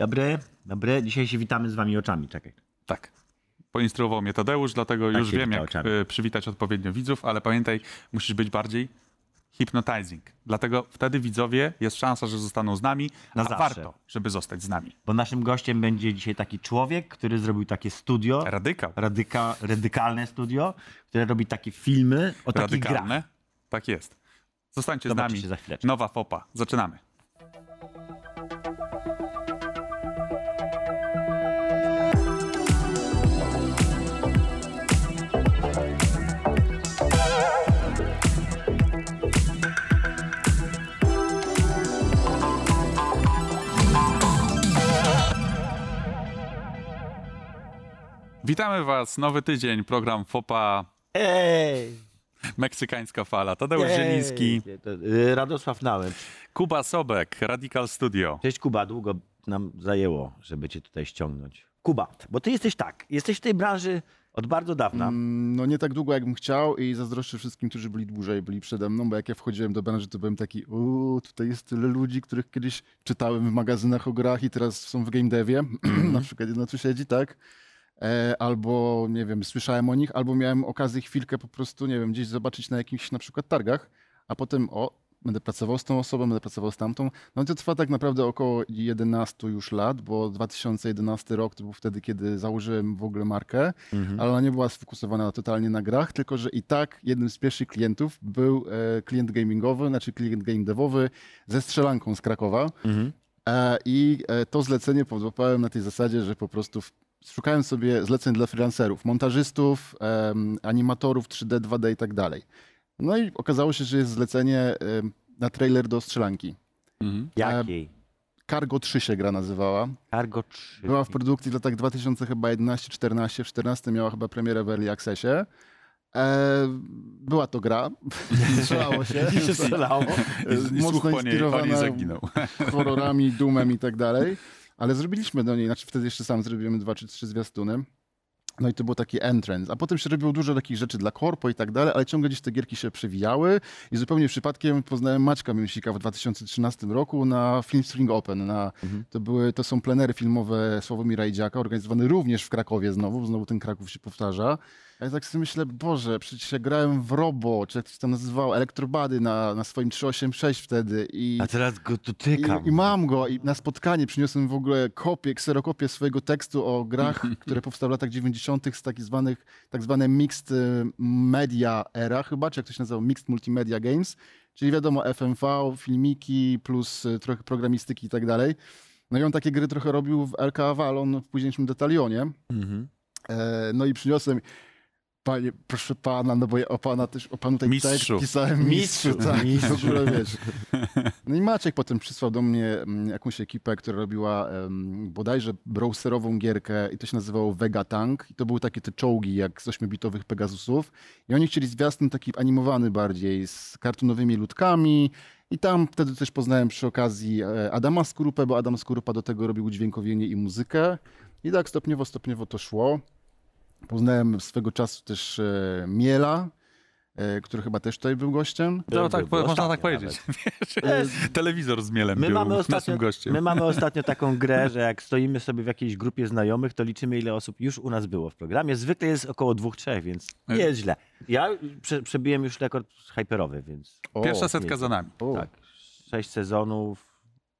Dobry, dobry. Dzisiaj się witamy z wami oczami, czekaj. Tak. Poinstruował mnie Tadeusz, dlatego Tak już wiem, jak oczami. y, przywitać odpowiednio widzów, ale pamiętaj, musisz być bardziej hypnotizing. Dlatego wtedy widzowie, jest szansa, że zostaną z nami, Na a zawsze. warto, żeby zostać z nami. Bo naszym gościem będzie dzisiaj taki człowiek, który zrobił takie studio, Radykał. radyka, radykalne studio, które robi takie filmy o takich grach. Radykalne. Tak jest. Zostańcie z nami. Nowa FOPA. Zaczynamy. Witamy Was, nowy tydzień, program FOPA, Ej! Meksykańska Fala, Tadeusz Ej! Zieliński, y, Radosław Nałęcz. Kuba Sobek, Radical Studio. Cześć Kuba, długo nam zajęło, żeby cię tutaj ściągnąć. Kuba, bo ty jesteś tak, jesteś w tej branży od bardzo dawna. Mm, No nie tak długo, jakbym chciał i zazdroszczę wszystkim, którzy byli dłużej, byli przede mną, bo jak ja wchodziłem do branży, to byłem taki, uuu, tutaj jest tyle ludzi, których kiedyś czytałem w magazynach o grach i teraz są w game devie, na przykład jedna tu siedzi, tak? E, albo, nie wiem, słyszałem o nich, albo miałem okazję chwilkę po prostu, nie wiem, gdzieś zobaczyć na jakimś na przykład targach, a potem, o, będę pracował z tą osobą, będę pracował z tamtą. No i to trwa tak naprawdę około 11 już lat, bo 2011 rok to był wtedy, kiedy założyłem w ogóle markę, ale ona nie była sfokusowana totalnie na grach, tylko że i tak jednym z pierwszych klientów był e, klient gamingowy, znaczy klient game devowy ze strzelanką z Krakowa. E, I e, to zlecenie podłapałem na tej zasadzie, że po prostu w, szukałem sobie zleceń dla freelancerów, montażystów, animatorów 3D, 2D i tak dalej. No i okazało się, że jest zlecenie na trailer do strzelanki. Jakiej? Cargo 3 się gra nazywała. Cargo 3. Była w produkcji w latach 2011-14. W 14 miała chyba premierę w Early Accessie. E, była to gra. Strzelało się. I się strzelało. I, i po niej inspirowana zaginął. horrorami, dumem i tak dalej. Ale zrobiliśmy do niej, znaczy wtedy jeszcze sam zrobiłem dwa czy trzy zwiastuny. No i to był taki entrance. A potem się robiło dużo takich rzeczy dla korpo i tak dalej, ale ciągle gdzieś te gierki się przewijały i zupełnie przypadkiem poznałem Maćka Mięsika w 2013 roku na Film String Open. Na, to, były, to są plenery filmowe Sławomira Idziaka, organizowane również w Krakowie znowu, znowu ten Kraków się powtarza. A ja tak sobie myślę, Boże, przecież ja grałem w Robo, czy jak to się tam nazywało, Elektrobady na, na swoim 386 wtedy i... A teraz go dotykam. I, I mam go i na spotkanie przyniosłem w ogóle kopię, kserokopię swojego tekstu o grach, które powstały w latach 90. z takich zwanych, tak zwane mixed y, media era chyba, czy jak to się nazywa, mixed multimedia games, czyli wiadomo FMV, filmiki plus y, trochę programistyki i tak dalej. No i on takie gry trochę robił w LK Avalon w późniejszym Detalionie. E, no i przyniosłem Panie, proszę pana, no bo ja o pana też, o panu tutaj tekst Mistrzu. pisałem mistrzu, Mistrzu, tak, mistrzu. w ogóle wiesz. No i Maciek potem przysłał do mnie mm, jakąś ekipę, która robiła um, bodajże browserową gierkę i to się nazywało Vega Tank i to były takie te czołgi jak z 8-bitowych Pegasusów i oni chcieli zwiastun taki animowany bardziej z kartunowymi ludkami i tam wtedy też poznałem przy okazji e, Adama Skorupę, bo Adam Skorupa do tego robił udźwiękowienie i muzykę i tak stopniowo, stopniowo to szło. Poznałem swego czasu też e, Miela, e, który chyba też tutaj był gościem. No tak, Był można tak powiedzieć. Wiesz, telewizor z mielem My był mamy, ostatnio, naszym gościem. my mamy ostatnio taką grę, że jak stoimy sobie w jakiejś grupie znajomych, to liczymy, ile osób już u nas było w programie. Zwykle jest około dwóch, trzech, więc nie jest źle. Ja prze, przebiłem już rekord hyperowy, więc O, Pierwsza setka za nami. O, tak, sześć sezonów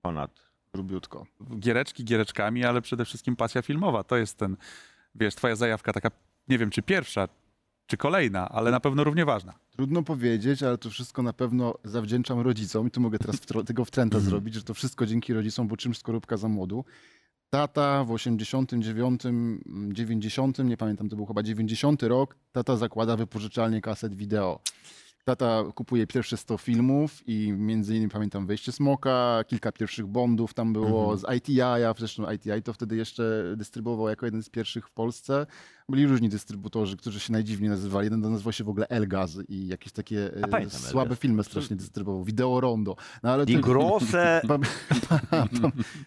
ponad. Grubiutko. Giereczki giereczkami, ale przede wszystkim pasja filmowa. To jest ten, wiesz, twoja zajawka taka, nie wiem, czy pierwsza, czy kolejna, ale na pewno równie ważna. Trudno powiedzieć, ale to wszystko na pewno zawdzięczam rodzicom i tu mogę teraz wtro- tego wtręta zrobić, że to wszystko dzięki rodzicom, bo czymś skorupka za młodu. Tata w 89, 90, nie pamiętam, to był chyba 90 rok, tata zakłada wypożyczalnię kaset wideo. Tata kupuje pierwsze 100 filmów i między innymi pamiętam Wejście Smoka, kilka pierwszych Bondów tam było, z ITI, a zresztą ITI to wtedy jeszcze dystrybuował jako jeden z pierwszych w Polsce. Byli różni dystrybutorzy, którzy się najdziwniej nazywali. Jeden nazywał się w ogóle Elgaz i jakieś takie e, pamiętam słabe Elgaz. filmy strasznie dystrybuował. Video Rondo. No, ale Die to-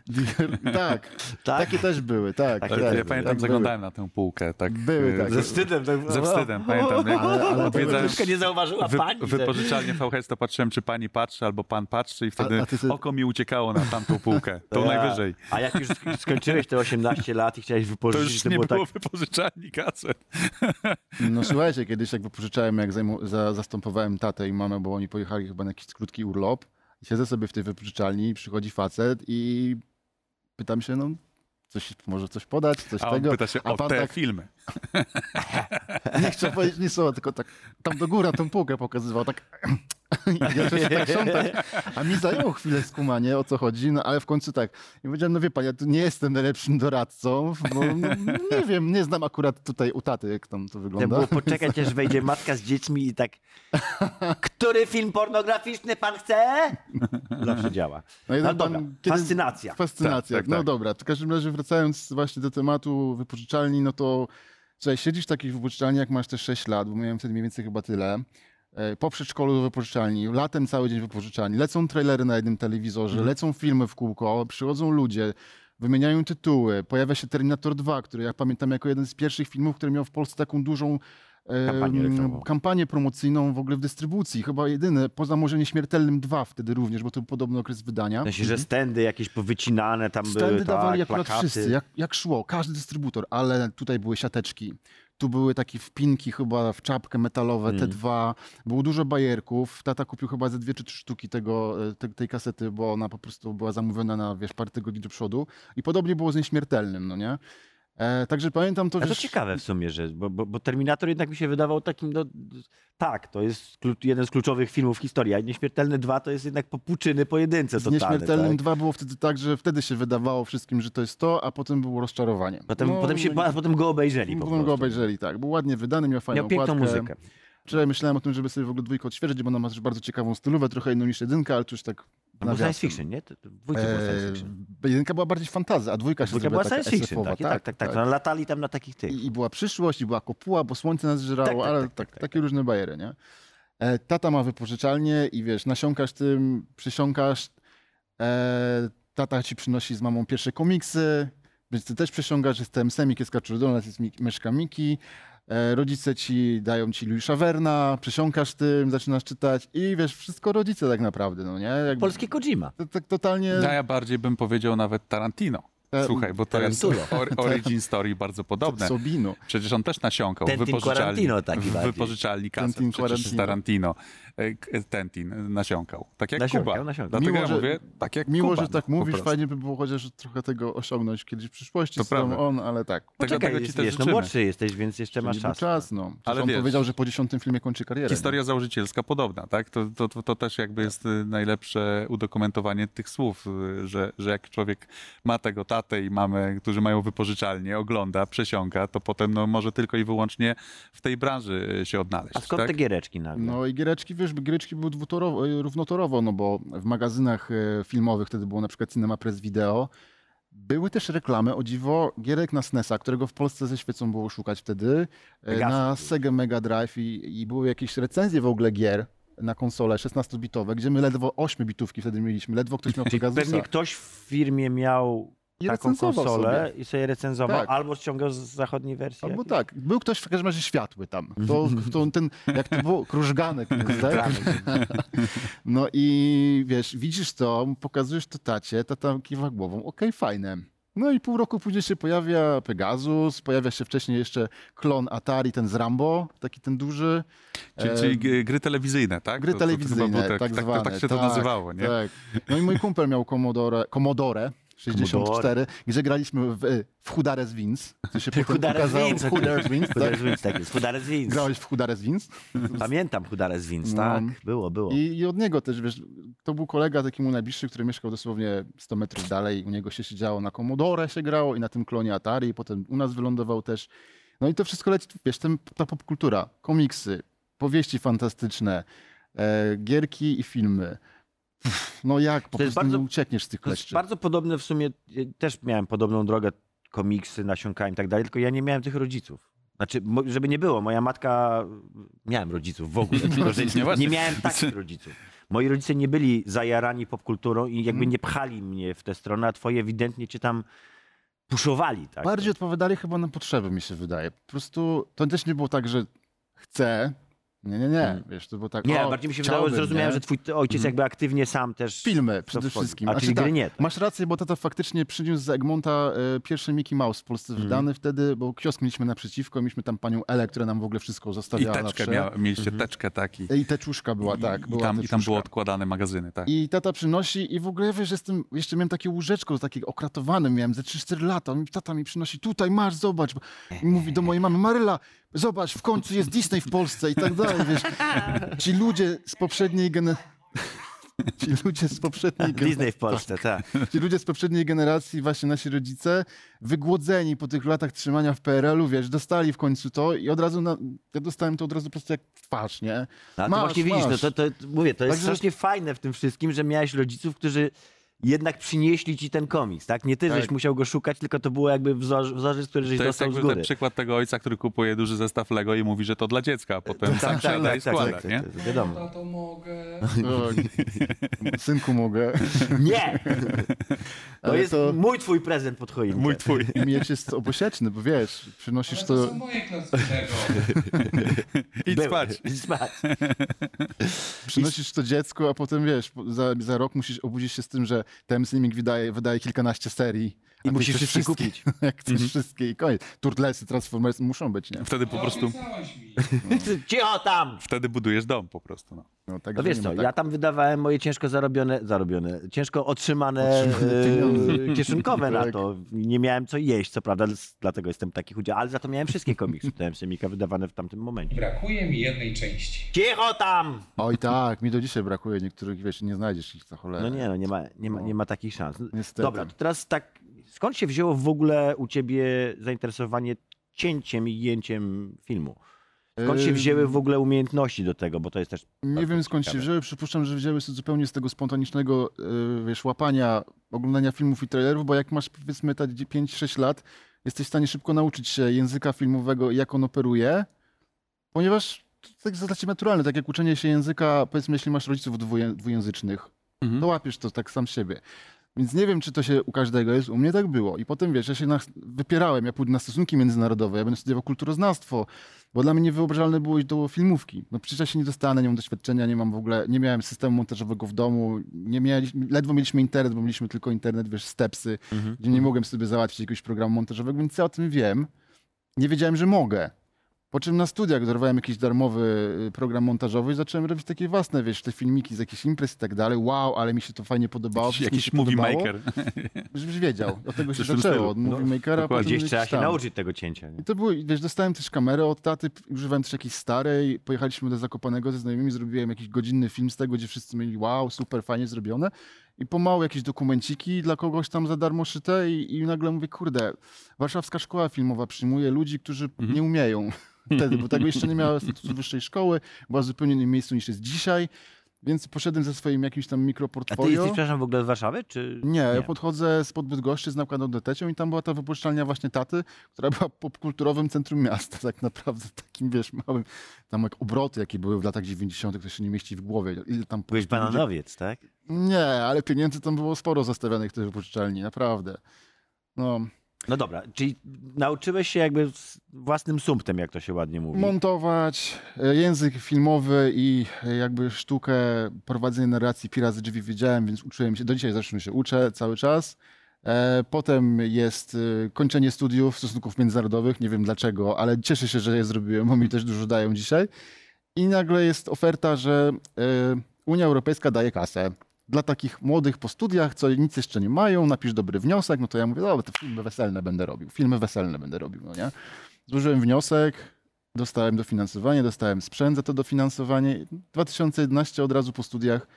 Die- tak, Tak? takie też były, tak. Takie tak, ja były, pamiętam, tak zaglądałem na tę półkę. Tak, Były e, takie. Ze wstydem. Tak, Ze wstydem, pamiętam. Jak Ale- ale to odwiedzałem, Troszkę nie zauważyła wybrałem pani. wypożyczalnię VHS to patrzyłem, czy pani patrzy, albo pan patrzy i wtedy a ty sobie- oko mi uciekało na tamtą półkę. To Ja- najwyżej. A jak już sk- skończyłeś te 18 lat i chciałeś To wypożyczyć, już to, nie było było tak... wypożyczalni kaset. No słuchajcie, kiedyś jak wypożyczałem, jak zajmu, za, zastępowałem tatę i mamę, bo oni pojechali chyba na jakiś krótki urlop. I siedzę sobie w tej wypożyczalni, przychodzi facet i pytam się, no coś, może coś podać, coś A on tego. pyta się a o te tak, filmy. nie chciał powiedzieć nic słowa, tylko tak tam do góry tą półkę pokazywał, tak ja się tak. A mi zajęło chwilę skumanie, o co chodzi, no ale w końcu tak. I powiedziałem, no wie pan, ja tu nie jestem najlepszym doradcą, bo no, nie wiem, nie znam akurat tutaj u taty, jak tam to Trzeba wygląda. było poczekać, aż wejdzie matka z dziećmi i tak... Który film pornograficzny pan chce? Zawsze działa. No i No ten dobra, pan kiedy- fascynacja. Fascynacja. Tak, tak, no tak. dobra, w każdym razie wracając właśnie do tematu wypożyczalni, no to słuchaj, siedzisz w takiej wypożyczalni, jak masz te 6 lat, bo miałem wtedy mniej więcej chyba tyle. E, Po przedszkolu do wypożyczalni, latem cały dzień wypożyczalni, lecą trailery na jednym telewizorze, Mhm. lecą filmy w kółko, przychodzą ludzie, wymieniają tytuły, pojawia się Terminator 2, który jak pamiętam jako jeden z pierwszych filmów, który miał w Polsce taką dużą Kampanię reklamową. kampanię promocyjną w ogóle w dystrybucji. Chyba jedyny, poza może Nieśmiertelnym 2 wtedy również, bo to był podobny okres wydania. W sensie, że stędy jakieś powycinane tam Stędy były, dawali tak, akurat plakaty. wszyscy, jak, jak szło, każdy dystrybutor, ale tutaj były siateczki. Tu były takie wpinki chyba w czapkę metalowe, Mm. te dwa. Było dużo bajerków. Tata kupił chyba ze dwie czy trzy sztuki tego, e, te, tej kasety, bo ona po prostu była zamówiona na wiesz, parę tygodni do przodu. I podobnie było z nieśmiertelnym, no nie? E, także pamiętam to, A to ciekawe w sumie, że, bo, bo, bo Terminator jednak mi się wydawał takim, no, tak, to jest jeden z kluczowych filmów historii, a Nieśmiertelny 2 to jest jednak popłuczyny pojedynce Z totalne. Nieśmiertelnym tak? 2 było wtedy tak, że wtedy się wydawało wszystkim, że to jest to, a potem było rozczarowanie. Potem, No, potem, się, no potem go obejrzeli po Potem go obejrzeli, tak. Był ładnie wydany, miał fajną Miał piękną okładkę. muzykę. Wczoraj myślałem o tym, żeby sobie w ogóle dwójkę odświeżyć, bo ona ma też bardzo ciekawą stylówę, trochę inną niż jedynka, ale to już tak To był nawiasem. science fiction, nie? Dwójce było science fiction. Eee, jedynka była bardziej fantazy, a dwójka się Dwójka była science fiction, tak, tak, tak, tak, tak. No, latali tam na takich tych. I, była przyszłość, i była kopuła, bo słońce nas żerało, Tak, tak, ale tak, tak, tak, tak, takie różne bajery, nie? E, tata ma wypożyczalnię i wiesz, nasiąkasz tym, przysiąkasz, e, tata ci przynosi z mamą pierwsze komiksy, więc ty też przysiągasz, jestem Semik, jest Kaczurdonat, jest Myszka Miki, rodzice ci dają ci Luisa Werna, przysiąkasz tym, zaczynasz czytać i wiesz, wszystko rodzice tak naprawdę, no nie? Jakby, Polski Kojima. to, tak totalnie... No ja bardziej bym powiedział nawet Tarantino. E, Słuchaj, bo to jest or, origin story bardzo podobne. Sobino. Przecież on też nasiąkał w Tentin wypożyczalni, taki w wypożyczalni. Tentin Przecież. Tarantino. E, Tentin nasiąkał. Tak jak Nasiąkał, Kuba. nasiąkał. Dlatego Miło, ja że- mówię, tak jak Miło, Kuba. że tak no, mówisz, fajnie by było chociaż trochę tego osiągnąć kiedyś w przyszłości, To prawda. on, ale tak. Tego, Poczekaj, tego ci jest, też wiesz, no młodszy jesteś, więc jeszcze masz Czyli był czas. czas, no. Ale Ale on wiesz- powiedział, że po dziesiątym filmie kończy karierę. Historia założycielska podobna, tak? To, to, to, to też jakby jest y, najlepsze udokumentowanie tych słów, y, że, że jak człowiek ma tego tatę i mamę, którzy mają wypożyczalnię, ogląda, przesiąka, to potem no, może tylko i wyłącznie w tej branży y, się odnaleźć. A skąd tak? te giereczki nagle? No i giereczki, wiesz, giereczki były dwutorowo, e, równotorowo, no bo w magazynach e, filmowych, wtedy było na przykład Cinema Press Video, były też reklamy, o dziwo, gierek na SNES-a, którego w Polsce ze świecą było szukać wtedy, Pegasus na. Sega Mega Drive i, i były jakieś recenzje w ogóle gier na konsole 16-bitowe, gdzie my ledwo 8-bitówki wtedy mieliśmy, ledwo ktoś miał Pegasusa. pewnie ktoś w firmie miał I taką recenzował konsolę sobie. i sobie recenzował, Tak. albo ściągał z zachodniej wersji. Albo jakiejś. tak. Był ktoś w każdym razie światły tam. To, to ten, jak to było, krużganek. jest, tak? No i wiesz, widzisz to, pokazujesz to tacie, tata kiwa głową, okej, fajne. No i pół roku później się pojawia Pegasus, pojawia się wcześniej jeszcze klon Atari, ten z Rambo, taki ten duży. Czyli, E, czyli gry telewizyjne, tak? Gry To- to chyba telewizyjne, było tak, tak, zwane. tak się to tak, nazywało, nie? Tak. No i mój kumpel miał Commodore, Commodore 64, gdzie graliśmy w, w Hudares Wins. Co się potem Hudares Wins. Hudares Wins, tak? Hudares Wins, tak jest. Hudares Wins. Grałeś w Hudares Wins? Pamiętam Hudares Wins, No. tak. Było, było. I, I od niego też, wiesz, to był kolega taki mu najbliższy, który mieszkał dosłownie 100 metrów dalej. U niego się siedziało na Commodore, się grało i na tym klonie Atari, i potem u nas wylądował też. No i to wszystko leci, wiesz, ten, ta popkultura, komiksy, powieści fantastyczne, e, gierki i filmy. No jak, po To jest prostu bardzo- nie uciekniesz z tych To jest kleszczy. bardzo podobne w sumie, też miałem podobną drogę, komiksy, nasiąkałem i tak dalej, tylko ja nie miałem tych rodziców. Znaczy, żeby nie było, moja matka, miałem rodziców w ogóle, tylko że Nie miałem takich rodziców. Moi rodzice nie byli zajarani popkulturą i jakby nie pchali mnie w tę stronę, a twoje ewidentnie cię tam puszowali. Tak? Bardziej odpowiadali chyba na potrzeby, mi się wydaje. Po prostu to też nie było tak, że chcę, Nie, nie, nie, wiesz, to było tak, Nie, o, bardziej mi się wydało, że zrozumiałem, nie? że twój ojciec jakby aktywnie sam też... Filmy przede wszystkim. A Znaczy czyli tak, gry nie. Tak. Masz rację, bo tata faktycznie przyniósł z Egmonta e, pierwszy Mickey Mouse w Polsce Mhm. wydany wtedy, bo kiosk mieliśmy naprzeciwko, mieliśmy tam panią Elę, która nam w ogóle wszystko I zostawiała na teczkę wsze. mia, mieliście Mhm. teczkę taki. I teczuszka była, tak. I, była tam, I tam teczuszka. było odkładane magazyny, tak. I tata przynosi i w ogóle, wiesz, jestem, jeszcze miałem takie łóżeczko, takie okratowane, miałem ze 3-4 lata. On mi- Tata mi przynosi, tutaj masz, zobacz. I mówi do mojej mamy, Maryla, zobacz, w końcu jest Disney w Polsce i tak dalej, wiesz. Ci ludzie z poprzedniej generacji... Ci ludzie z poprzedniej generacji... Disney w Polsce, tak. Ci ludzie z poprzedniej generacji, właśnie nasi rodzice, wygłodzeni po tych latach trzymania w PRL-u, wiesz, dostali w końcu to i od razu, na, ja dostałem to od razu po prostu jak w twarz, nie? No, a to Masz, właśnie widzisz, no, masz. to, to, mówię, to jest Także- strasznie fajne w tym wszystkim, że miałeś rodziców, którzy jednak przynieśli ci ten komiks, tak? Nie ty, Tak. żeś musiał go szukać, tylko to było jakby wzor, wzorzec, który żeś To jest dostał z góry. ten przykład tego ojca, który kupuje duży zestaw Lego i mówi, że to dla dziecka, a potem sam tak, tak, siada tak, i tak, składa, tak, nie? tak, tak, wiadomo. Tato mogę. O, synku mogę. Nie! To Ale jest to- mój twój prezent pod choinkę. Mój twój. Miecz jest obosieczny, bo wiesz, przynosisz Ale to to... są moje klocki Lego. Idź Były. spać. Idź spać. Przynosisz to dziecku, a potem wiesz, za, za rok musisz obudzić się z tym, że ten Slimming wydaje, wydaje kilkanaście serii. I musisz wszystkie wszystkie- kupić. Jak chcesz wszystkie i koniec. Turtlesy, Transformersy muszą być, nie? Wtedy po No, prostu, mi. Cicho tam! wtedy budujesz dom po prostu. No. No, tak, No wiesz co, tak. ja tam wydawałem moje ciężko zarobione, zarobione, ciężko otrzymane Otrzymane e, kieszonkowe na Tak. to. Nie miałem co jeść, co prawda, dlatego jestem taki chudział, ale za to miałem wszystkie komiksy Czytałem Semika wydawane w tamtym momencie. Brakuje mi jednej części. Cicho tam! Oj tak, mi do dzisiaj brakuje niektórych, wiesz, nie znajdziesz ich za cholerę. No nie, no nie ma, nie ma, nie ma takich szans. Niestety. Dobra, to teraz tak, skąd się wzięło w ogóle u ciebie zainteresowanie cięciem i jęciem filmu? Skąd się Yy, wzięły w ogóle umiejętności do tego, bo to jest też Nie wiem skąd się ciekawe. wzięły, przypuszczam, że wzięły się zupełnie z tego spontanicznego, yy, wiesz, łapania, oglądania filmów i trailerów, bo jak masz powiedzmy te 5-6 lat, jesteś w stanie szybko nauczyć się języka filmowego i jak on operuje, ponieważ to jest dla ciebie naturalne, tak jak uczenie się języka, powiedzmy, jeśli masz rodziców dwuje, dwujęzycznych, Mhm. to łapiesz to tak sam siebie. Więc nie wiem, czy to się u każdego jest, u mnie tak było. I potem, wiesz, ja się na, wypierałem, ja pójdę na stosunki międzynarodowe, ja będę studiował kulturoznawstwo, bo dla mnie niewyobrażalne było iść do filmówki. No przecież ja się nie dostanę, nie mam doświadczenia, nie mam w ogóle, nie miałem systemu montażowego w domu, nie mieliśmy, ledwo mieliśmy internet, bo mieliśmy tylko internet, wiesz, stepsy, Mhm. gdzie nie mogłem sobie załatwić jakiegoś programu montażowego, więc ja o tym wiem. Nie wiedziałem, że mogę. Po czym na studiach dorwałem jakiś darmowy y, program montażowy i zacząłem robić takie własne, wiesz, te filmiki z jakichś imprez i tak dalej. Wow, ale mi się to fajnie podobało. Jakiś, jakiś się movie podobało. maker. Żebyś wiedział, od tego się zaczęło, od Movie Makera. Dokładnie, potem gdzieś trzeba się tam. nauczyć tego cięcia. Nie? I to było, wiesz, dostałem też kamerę od taty, używałem też jakiejś starej, pojechaliśmy do Zakopanego ze znajomymi, zrobiłem jakiś godzinny film z tego, gdzie wszyscy mieli wow, super, fajnie zrobione i pomału jakieś dokumenciki dla kogoś tam za darmo szyte i, i nagle mówię, kurde, warszawska szkoła filmowa przyjmuje ludzi, którzy Mhm. nie umieją wtedy, bo tego jeszcze nie miała statusu wyższej szkoły, była w zupełnie innym miejscu niż jest dzisiaj, więc poszedłem ze swoim jakimś tam A ty mikroportfolio. jesteś, przepraszam, w ogóle z Warszawy? Czy... Nie, ja podchodzę spod Bydgoszczy z nakładą detecią i tam była ta wypuszczalnia właśnie taty, która była popkulturowym centrum miasta, tak naprawdę takim, wiesz, małym, tam jak obroty, jakie były w latach 90., to się nie mieści w głowie. Ile tam Byłeś bananowiec, tak? Nie, ale pieniędzy tam było sporo zostawianych w tej wypuszczalni, naprawdę. No, No dobra, czyli nauczyłeś się jakby z własnym sumptem, jak to się ładnie mówi. montować, e, język filmowy i e, jakby sztukę prowadzenia narracji Pi razy drzwi wiedziałem, więc uczyłem się, do dzisiaj zresztą się uczę cały czas. E, Potem jest kończenie studiów stosunków międzynarodowych, nie wiem dlaczego, ale cieszę się, że je zrobiłem, bo mi też dużo dają dzisiaj. I nagle jest oferta, że Unia Europejska daje kasę. Dla takich młodych po studiach, co nic jeszcze nie mają, napisz dobry wniosek, no to ja mówię, dobra, to filmy weselne będę robił, filmy weselne będę robił, no nie? Złożyłem wniosek, dostałem dofinansowanie, dostałem sprzęt za to dofinansowanie. 2011 od razu po studiach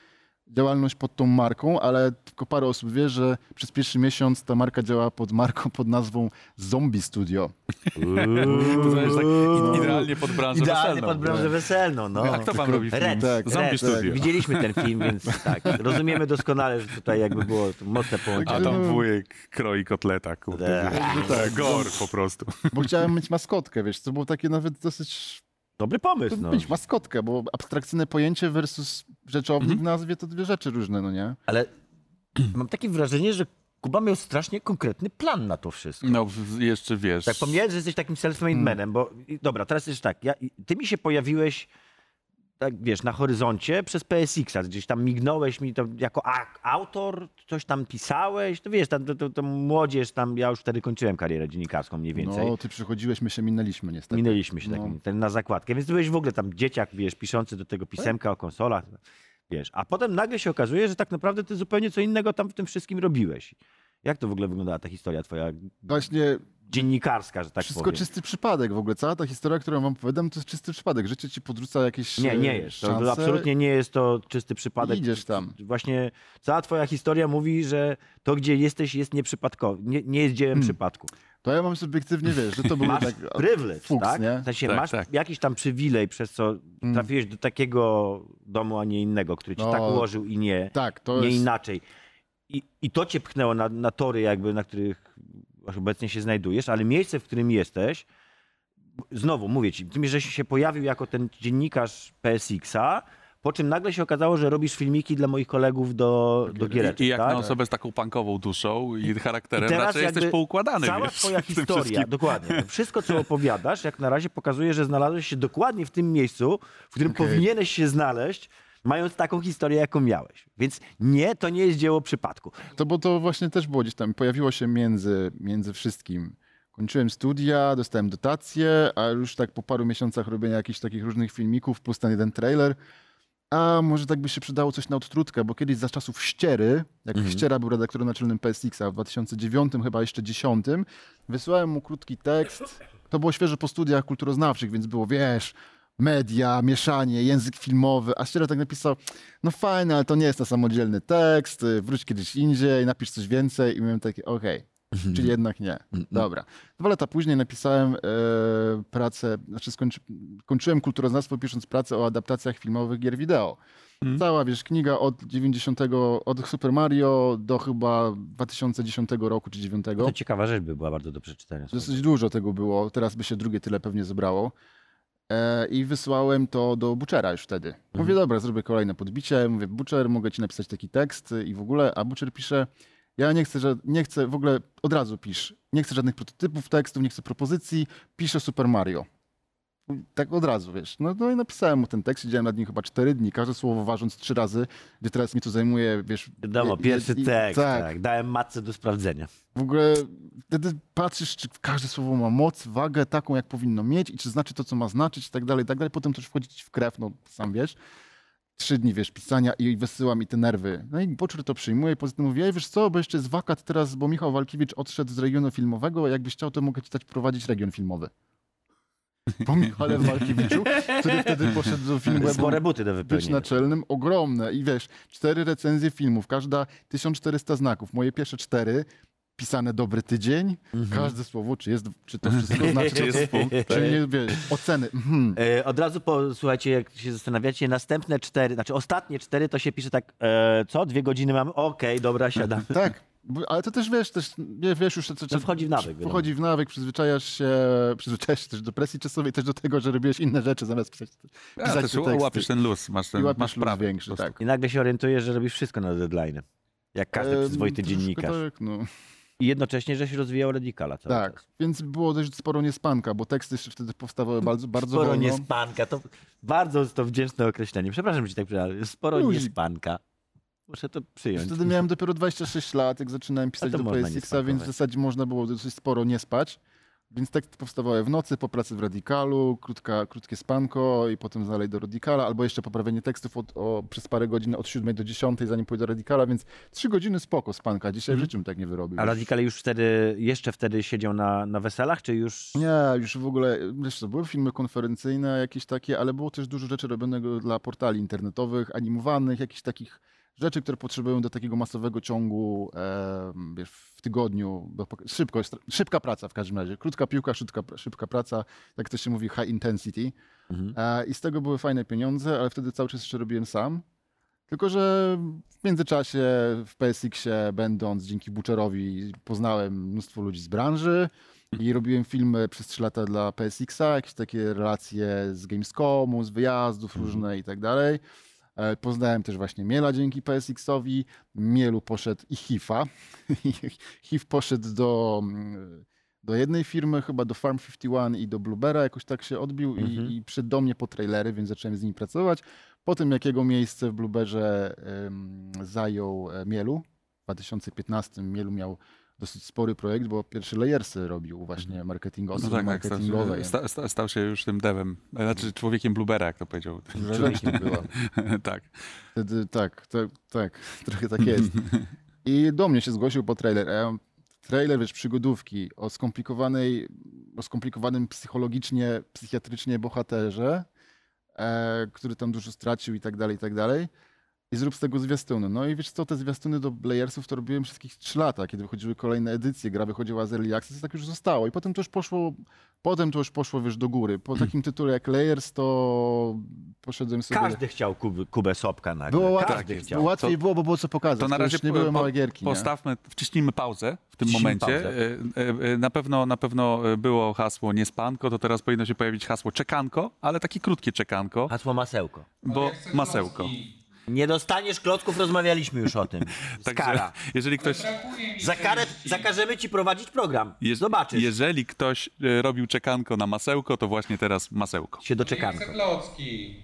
działalność pod tą marką, ale tylko parę osób wie, że przez pierwszy miesiąc ta marka działa pod marką pod nazwą Zombie Studio. To znaczy tak i- idealnie pod branżę Idealnie weselną. pod branżę weselną, no. A kto wam robi film? Red, Tak, Zombie Red, Studio. Widzieliśmy ten film, więc tak, rozumiemy doskonale, że tutaj jakby było mocne A połączenie. tam wujek kroi kotleta, kurde. Tak. Tak, gor po prostu. Bo chciałem mieć maskotkę, wiesz, to było takie nawet dosyć... Dobry pomysł, no. Mieć maskotkę, bo abstrakcyjne pojęcie versus rzeczownik w nazwie to dwie rzeczy różne, no nie? Ale mam takie wrażenie, że Kuba miał strasznie konkretny plan na to wszystko. No jeszcze wiesz. Tak, pomijając, że jesteś takim self-made Hmm. manem, bo dobra, teraz jest tak, ja, ty mi się pojawiłeś tak wiesz, na horyzoncie przez PSX-a, gdzieś tam mignąłeś mi to jako autor, coś tam pisałeś, to wiesz, tam, to, to, to młodzież tam, ja już wtedy kończyłem karierę dziennikarską mniej więcej. No, ty przychodziłeś, my się minęliśmy niestety. Minęliśmy się No. takim, ten na zakładkę, więc ty byłeś w ogóle tam dzieciak, wiesz, piszący do tego pisemka o konsolach, wiesz, a potem nagle się okazuje, że tak naprawdę ty zupełnie co innego tam w tym wszystkim robiłeś. Jak to w ogóle wyglądała ta historia twoja Właśnie dziennikarska, że tak wszystko powiem? czysty przypadek w ogóle. Cała ta historia, którą wam opowiadam, to jest czysty przypadek. Życie ci podrzuca jakieś Nie, nie e, jest. To, szanse to absolutnie nie jest to czysty przypadek. i idziesz tam. Właśnie cała twoja historia mówi, że to, gdzie jesteś, jest nieprzypadkowe, nie, nie jest dziełem Hmm. przypadku. To ja mam subiektywnie, wiesz, że to był Masz tak prywilej, fuks, tak? nie? W sensie Tak, masz tak. jakiś tam przywilej, przez co Mm. trafiłeś do takiego domu, a nie innego, który ci No, tak ułożył i nie, Tak, to nie jest... inaczej. I, I to cię pchnęło na, na tory, jakby, na których obecnie się znajdujesz, ale miejsce, w którym jesteś, znowu mówię ci, tym, że się pojawił jako ten dziennikarz PSX-a, po czym nagle się okazało, że robisz filmiki dla moich kolegów do, do giereczek. I, I jak tak? na osobę z taką punkową duszą i charakterem, I teraz raczej jesteś poukładany. Cała wiesz, twoja historia, dokładnie. Wszystko, co opowiadasz, jak na razie pokazuje, że znalazłeś się dokładnie w tym miejscu, w którym Okej. powinieneś się znaleźć, mając taką historię, jaką miałeś. Więc nie, to nie jest dzieło przypadku. To bo to właśnie też było gdzieś tam, pojawiło się między, między wszystkim. Kończyłem studia, dostałem dotację, a już tak po paru miesiącach robienia jakichś takich różnych filmików, plus ten jeden trailer, a może tak by się przydało coś na odtrutkę, bo kiedyś za czasów Ściery, jak Mhm. Ściera był redaktorem naczelnym PSX-a w 2009, chyba jeszcze 10, wysłałem mu krótki tekst. To było świeżo po studiach kulturoznawczych, więc było, wiesz, media, mieszanie, język filmowy, a Ściera tak napisał, no fajne, ale to nie jest to samodzielny tekst, y, wróć kiedyś indziej, napisz coś więcej i miałem takie, okej, czyli jednak nie. Dobra. Dwa lata później napisałem e, pracę, znaczy skończy, kończyłem kulturoznawstwo pisząc pracę o adaptacjach filmowych gier wideo. Cała, wiesz, kniga od 90, od Super Mario do chyba 2010 roku czy 9. To ciekawa rzecz by była bardzo do przeczytania. Dosyć dużo tego było, teraz by się drugie tyle pewnie zebrało. E, I wysłałem to do Butchera już wtedy. Mówię, dobra, zrobię kolejne podbicie. Mówię, Butcher, mogę ci napisać taki tekst i w ogóle, a Butcher pisze, ja nie chcę, nie chcę, w ogóle od razu pisz, nie chcę żadnych prototypów tekstów, nie chcę propozycji, piszę Super Mario. Tak od razu, wiesz. No, no i napisałem mu ten tekst, siedziałem nad nim chyba cztery dni, każde słowo ważąc trzy razy, gdzie teraz mi to zajmuje, wiesz... Wiadomo, pierwszy i- tekst, tak. tak. Dałem matce do sprawdzenia. W ogóle wtedy patrzysz, czy każde słowo ma moc, wagę taką, jak powinno mieć i czy znaczy to, co ma znaczyć i tak dalej, i tak dalej. Potem też wchodzi ci w krew, no sam wiesz. Trzy dni, wiesz, pisania i wysyła mi te nerwy. No i Boczur to przyjmuje i poza tym mówi, ej, wiesz co, bo jeszcze jest wakat teraz, bo Michał Walkiewicz odszedł z regionu filmowego, jakbyś chciał, to mogę ci dać prowadzić region filmowy. Po Michale Walkiewiczu, który wtedy poszedł do filmu Spore buty do być naczelnym, ogromne. I wiesz, cztery recenzje filmów, każda 1400 znaków. Moje pierwsze cztery, pisane dobry tydzień, każde słowo, czy, jest, czy to wszystko znaczy, Czy jest punkt, czy nie, wiesz, oceny. Mhm. E, od razu, po, słuchajcie, jak się zastanawiacie, następne cztery, znaczy ostatnie cztery, to się pisze tak, e, co, dwie godziny mamy? Okej, dobra, siadam. Tak, ale to też wiesz, też wie- wiesz już, co, To wchodzi w nawyk. Wchodzi w nawyk, przyzwyczajasz się, przyzwyczajasz się też do presji czasowej, też do tego, że robiłeś inne rzeczy zamiast pisać, Ja, pisać też te teksty. łapiesz ten luz, masz, ten, łapiesz masz luz prawo. większy, tak. I nagle się orientujesz, że robisz wszystko na deadline. Jak każdy Em, przyzwoity dziennikarz. Tak, no. I jednocześnie, że się rozwijał radikala cały tak, czas. więc było dość sporo niespanka, bo teksty jeszcze wtedy powstawały bardzo, bardzo Sporo wolno. niespanka, to bardzo jest to wdzięczne określenie. Przepraszam, że ci tak przerwałem. Sporo Luzik. niespanka. Muszę to przyjąć. Wtedy miałem dopiero 26 lat, jak zaczynałem pisać do PSX-a, więc w zasadzie można było dosyć sporo nie spać. Więc teksty powstawały w nocy, po pracy w Radikalu, krótka, krótkie spanko i potem dalej do Radikala, albo jeszcze poprawienie tekstów od, o, przez parę godzin od 7 do 10, zanim pójdę do Radikala, więc 3 godziny spoko spanka. Dzisiaj w życiu bym tak nie wyrobił. A radikale już wtedy, jeszcze wtedy siedział na, na weselach, czy już... Nie, już w ogóle, wiesz co, były filmy konferencyjne jakieś takie, ale było też dużo rzeczy robionego dla portali internetowych, animowanych, jakichś takich rzeczy, które potrzebują do takiego masowego ciągu em, wiesz, w tygodniu. Do, szybko, szybka praca w każdym razie. Krótka piłka, szybka, szybka praca, jak to się mówi, high intensity. Mhm. E, I z tego były fajne pieniądze, ale wtedy cały czas jeszcze robiłem sam. Tylko, że w międzyczasie w PSX-ie, będąc dzięki Butcherowi, poznałem mnóstwo ludzi z branży i robiłem filmy przez 3 lata dla PSX-a, jakieś takie relacje z Gamescomu, z wyjazdów różne i tak dalej. E, Poznałem też właśnie Miela dzięki PSX-owi. Mielu poszedł i Hifa. Hiv poszedł do, mm, do jednej firmy, chyba do Farm 51 i do Bluebera, jakoś tak się odbił Mhm. i, i przyszedł do mnie po trailery, więc zacząłem z nimi pracować. Potem jakiego miejsce w Blueberze em, zajął e, Mielu. W 2015 Mielu miał dosyć spory projekt, bo pierwszy layersy robił właśnie marketingowe, No tak, tak, marketingowe. sta, sta, stał się już tym devem, znaczy człowiekiem Bluebera, jak to powiedział. Rzeczkiem była. tak. Wtedy tak, tak, tak, trochę tak jest. I do mnie się zgłosił po trailer. ja- Trailer, wiesz, przygodówki o skomplikowanej, o skomplikowanym psychologicznie, psychiatrycznie bohaterze, e, który tam dużo stracił i tak dalej, i tak dalej. I zrób z tego zwiastuny. No i wiesz co, te zwiastuny do Blayersów to robiłem przez jakieś 3 lata, kiedy wychodziły kolejne edycje, gra wychodziła z Early Access, tak już zostało. I potem to już poszło, potem to już poszło, wiesz, do góry. Po takim tytule jak Layers to poszedłem sobie... Każdy chciał Kubę, Kubę Sopka nagle. Było Każdy łatwiej, chciał. było łatwiej To- było, bo było co pokazać. To na razie nie po- były małe gierki. nie? Postawmy, wciśnijmy pauzę w tym Wciśnijmy momencie. pauzę. E, e, e, Na pewno, na pewno było hasło nie spanko, to teraz powinno się pojawić hasło czekanko, ale takie krótkie czekanko, Hasło masełko. bo masełko. klocki. Nie dostaniesz klocków, rozmawialiśmy już o tym. Także Skara. jeżeli ktoś, Za karę zakażemy ci prowadzić program. je, Zobaczysz. jeżeli ktoś e, robił czekanko na masełko, to właśnie teraz masełko. się doczekamy. chcę klocki.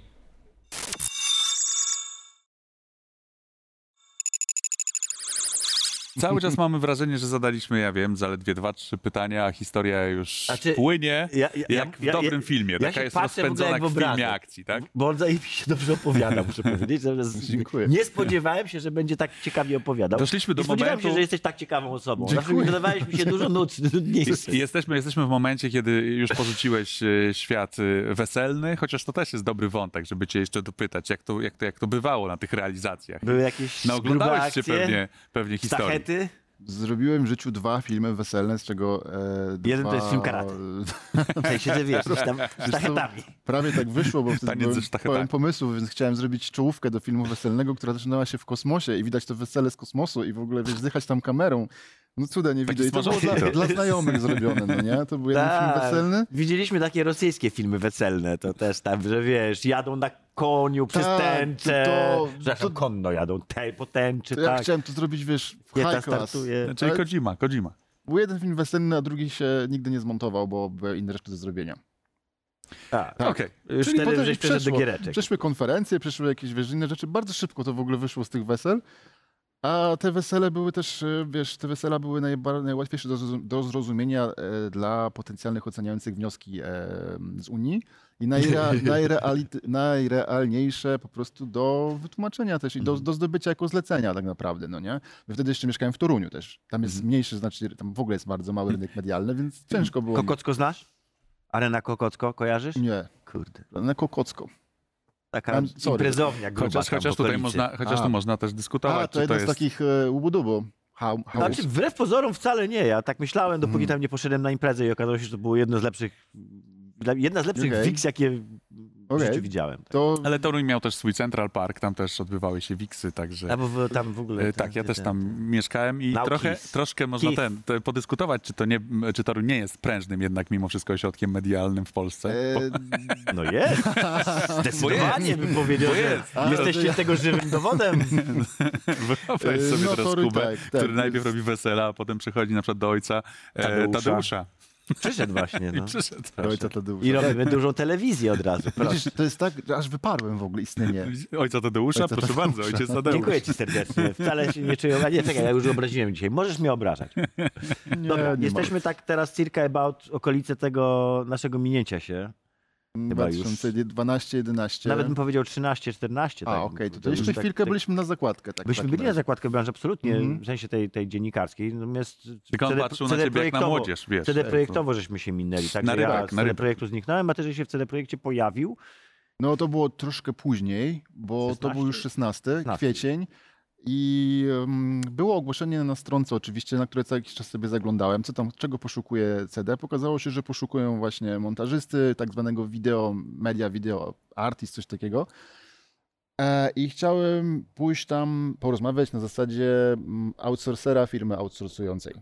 Cały czas mamy wrażenie, że zadaliśmy, ja wiem, zaledwie dwa, trzy pytania, a historia już Znaczy, płynie ja- ja- jak w ja- dobrym filmie. Taka jest rozpędzona jak jak w filmie akcji, tak? Bo on zajebiście się dobrze opowiada, muszę powiedzieć. Dziękuję. Nie spodziewałem się, że będzie tak ciekawie opowiadał. Doszliśmy do nie spodziewałem momentu- się, że jesteś tak ciekawą osobą. Zawsze Dziękuję. wydawałeś mi się dużo nudniejszy. Jesteśmy, jesteśmy w momencie, kiedy już porzuciłeś e, świat e, weselny, chociaż to też jest dobry wątek, żeby cię jeszcze dopytać, jak to, jak to, jak to bywało na tych realizacjach. Były jakieś No oglądałeś się pewnie, pewnie historii. Zrobiłem w życiu dwa filmy weselne, z czego e, Jeden to dwa... jest film karate. W sensie, że wiesz, tam sztachetami. Prawie tak wyszło, bo wtedy byłem pełen pomysłów, więc chciałem zrobić czołówkę do filmu weselnego, która zaczynała się w kosmosie i widać to wesele z kosmosu i w ogóle wiesz, zdychać tam kamerą. No cuda nie widzę. I to było dla, to. dla znajomych zrobione, no nie? To był jeden film Tak. weselny. Widzieliśmy takie rosyjskie filmy weselne, to też tam, że wiesz, jadą na koniu przez Tak, tęczę. to- Zresztą to- konno jadą te, po tęczy, To ja tak. chciałem to zrobić, wiesz, w Kieta high class. startuje. Czyli Ale Kojima, Kojima. Był jeden film weselny, a drugi się nigdy nie zmontował, bo były inne rzeczy do zrobienia. Tak. Tak. Okej. Już Czyli potem przeszło. giereczek. Przeszły konferencje, przeszły jakieś wiesz, inne rzeczy. Bardzo szybko to w ogóle wyszło z tych wesel. A te wesele były też, e, wiesz, te wesela były najba- najłatwiejsze do, do zrozumienia e, dla potencjalnych oceniających wnioski e, z Unii i najrea, najrealit- najrealniejsze po prostu do wytłumaczenia też i do, do zdobycia jako zlecenia tak naprawdę, no nie? Bo wtedy jeszcze mieszkałem w Toruniu też. Tam jest mniejszy, znaczy tam w ogóle jest bardzo mały rynek medialny, więc ciężko było. mi- Kokocko znasz? Arena Kokocko, kojarzysz? Nie, Kurde. na Kokocko. Taka sorry. imprezownia gruba Chociaż, chociaż tutaj można, chociaż A. tu można też dyskutować, A, to czy to jeden jest... z takich e, ubudubu. Ha, Znaczy, wbrew pozorom wcale nie. Ja tak myślałem, dopóki Mhm. tam nie poszedłem na imprezę i okazało się, że to było jedno z lepszych, jedna z lepszych Okej. wiks, w Okej. życiu widziałem. to Ale Toruń miał też swój Central Park, tam też odbywały się wiksy, także... Albo w, tam w ogóle... E, tam, Tak, ja też ten- tam mieszkałem i Now trochę, Keith. troszkę można Keith. ten, te, podyskutować, czy to nie, czy Toruń nie jest prężnym jednak mimo wszystko ośrodkiem medialnym w Polsce. e, No jest. Zdecydowanie bym powiedział, Bo że jest. Jesteście to- tego żywym dowodem. Wyobraź E, sobie no, teraz Kubę, tak, tak, który najpierw robi wesela, a potem przychodzi na przykład do ojca e, Tadeusza. Tadeusza. Przyszedł właśnie, I no. przyszedł. ojca Tadeusza. I robimy dużą telewizję od razu. Widzisz, to jest tak, aż wyparłem w ogóle istnienie. Ojca Tadeusza, Ojca proszę Tadeusza. bardzo, ojciec Tadeusz. Dziękuję ci serdecznie. Wcale się nie czuję... Nie, czekaj, ja już obraziłem dzisiaj. Możesz mnie obrażać. Nie, Dobra, nie jesteśmy tak teraz circa about okolice tego naszego minięcia się. Chyba już. 2012-11. Nawet bym powiedział 13, 14. A, tak. okej, to, To to jeszcze tak- chwilkę tak- byliśmy na zakładkę. Tak, Byśmy byli na zakładkę branży absolutnie, Mhm. w sensie tej, tej dziennikarskiej. Natomiast Tylko on patrzył na ciebie jak na projektowo- młodzież, wiesz. CD projektowo żeśmy się minęli. Tak, Na że ja rybak, z na CD rybak. projektu zniknąłem, a ty, że się w CD projekcie pojawił. No to było troszkę później, bo to 16? był już 16, 16. kwiecień. I było ogłoszenie na stronce oczywiście, na które co jakiś czas sobie zaglądałem, co tam, czego poszukuje CD. Pokazało się, że poszukują właśnie montażysty, tak zwanego wideo, media video artist, coś takiego. E, I chciałem pójść tam porozmawiać na zasadzie mm, outsourcera firmy outsourcującej.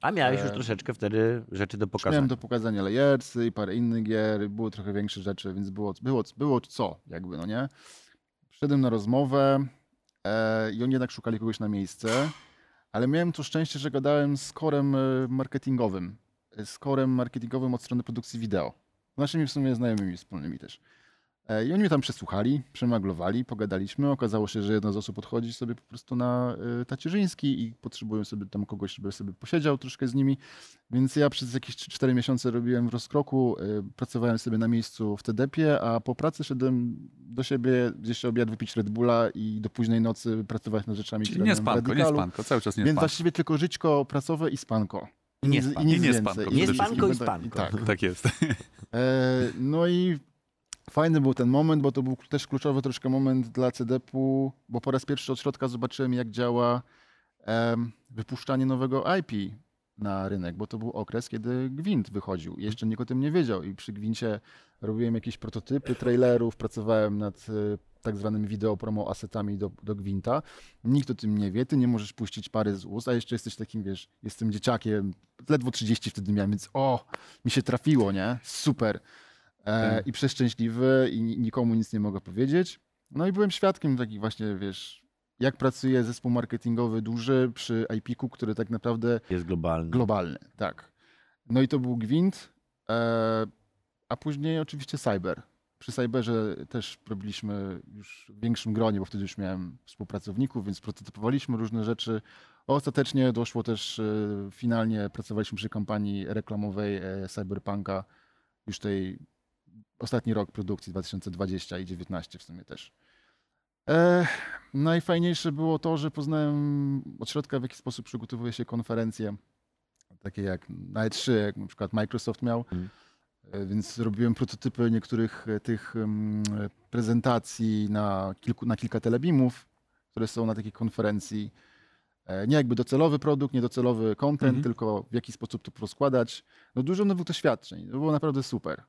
A miałeś już E, troszeczkę wtedy rzeczy do pokazania. Miałem do pokazania Layersy i parę innych gier, były trochę większe rzeczy, więc było, było, było co, jakby, no nie? Przyszedłem na rozmowę e, i oni jednak szukali kogoś na miejsce, ale miałem to szczęście, że gadałem z korem e, marketingowym z korem marketingowym od strony produkcji wideo. Naszymi w sumie znajomymi wspólnymi też. E, I oni mnie tam przesłuchali, przemaglowali, pogadaliśmy. Okazało się, że jedna z osób odchodzi sobie po prostu na y, tacierzyński i potrzebują sobie tam kogoś, żeby sobie posiedział troszkę z nimi. Więc ja przez jakieś 4 miesiące robiłem w rozkroku, y, pracowałem sobie na miejscu w TDP-ie, a po pracy szedłem do siebie, gdzieś obiad wypić Red Bulla i do późnej nocy pracować nad rzeczami, Czyli które nie spanko, nie spanko, cały czas nie Więc spanko. właściwie tylko żyćko pracowe i spanko. I nie spanko. nic I nie spanko, nic spanko i spanko. Tak. Tak jest. E, no i fajny był ten moment, bo to był też kluczowy troszkę moment dla CDP-u, bo po raz pierwszy od środka zobaczyłem, jak działa em, wypuszczanie nowego IP na rynek, bo to był okres, kiedy Gwint wychodził. Jeszcze nikt o tym nie wiedział i przy Gwincie robiłem jakieś prototypy trailerów, pracowałem nad e, tak zwanymi wideo promo asetami do, do Gwinta. Nikt o tym nie wie, ty nie możesz puścić pary z ust, a jeszcze jesteś takim, wiesz, jestem dzieciakiem, ledwo 30 wtedy miałem, więc o, mi się trafiło, nie? Super. E, I przeszczęśliwy i ni- nikomu nic nie mogę powiedzieć. No i byłem świadkiem takich właśnie, wiesz, jak pracuje zespół marketingowy duży przy IP-ku, który tak naprawdę Jest globalny. globalny, tak. No i to był Gwint, e, a później oczywiście Cyber. Przy Cyberze też robiliśmy już w większym gronie, bo wtedy już miałem współpracowników, więc prototypowaliśmy różne rzeczy. Ostatecznie doszło też, e, finalnie pracowaliśmy przy kampanii reklamowej e, Cyberpunka, już tej ostatni rok produkcji 2020 i 2019 w sumie też. E, najfajniejsze było to, że poznałem od środka, w jaki sposób przygotowuje się konferencje, takie jak na E3, jak na przykład Microsoft miał. E, Więc robiłem prototypy niektórych e, tych e, prezentacji na, kilku, na kilka telebimów, które są na takiej konferencji. Nie jakby docelowy produkt, nie docelowy content, Mhm. tylko w jaki sposób to rozkładać. No dużo nowych doświadczeń. To było naprawdę super.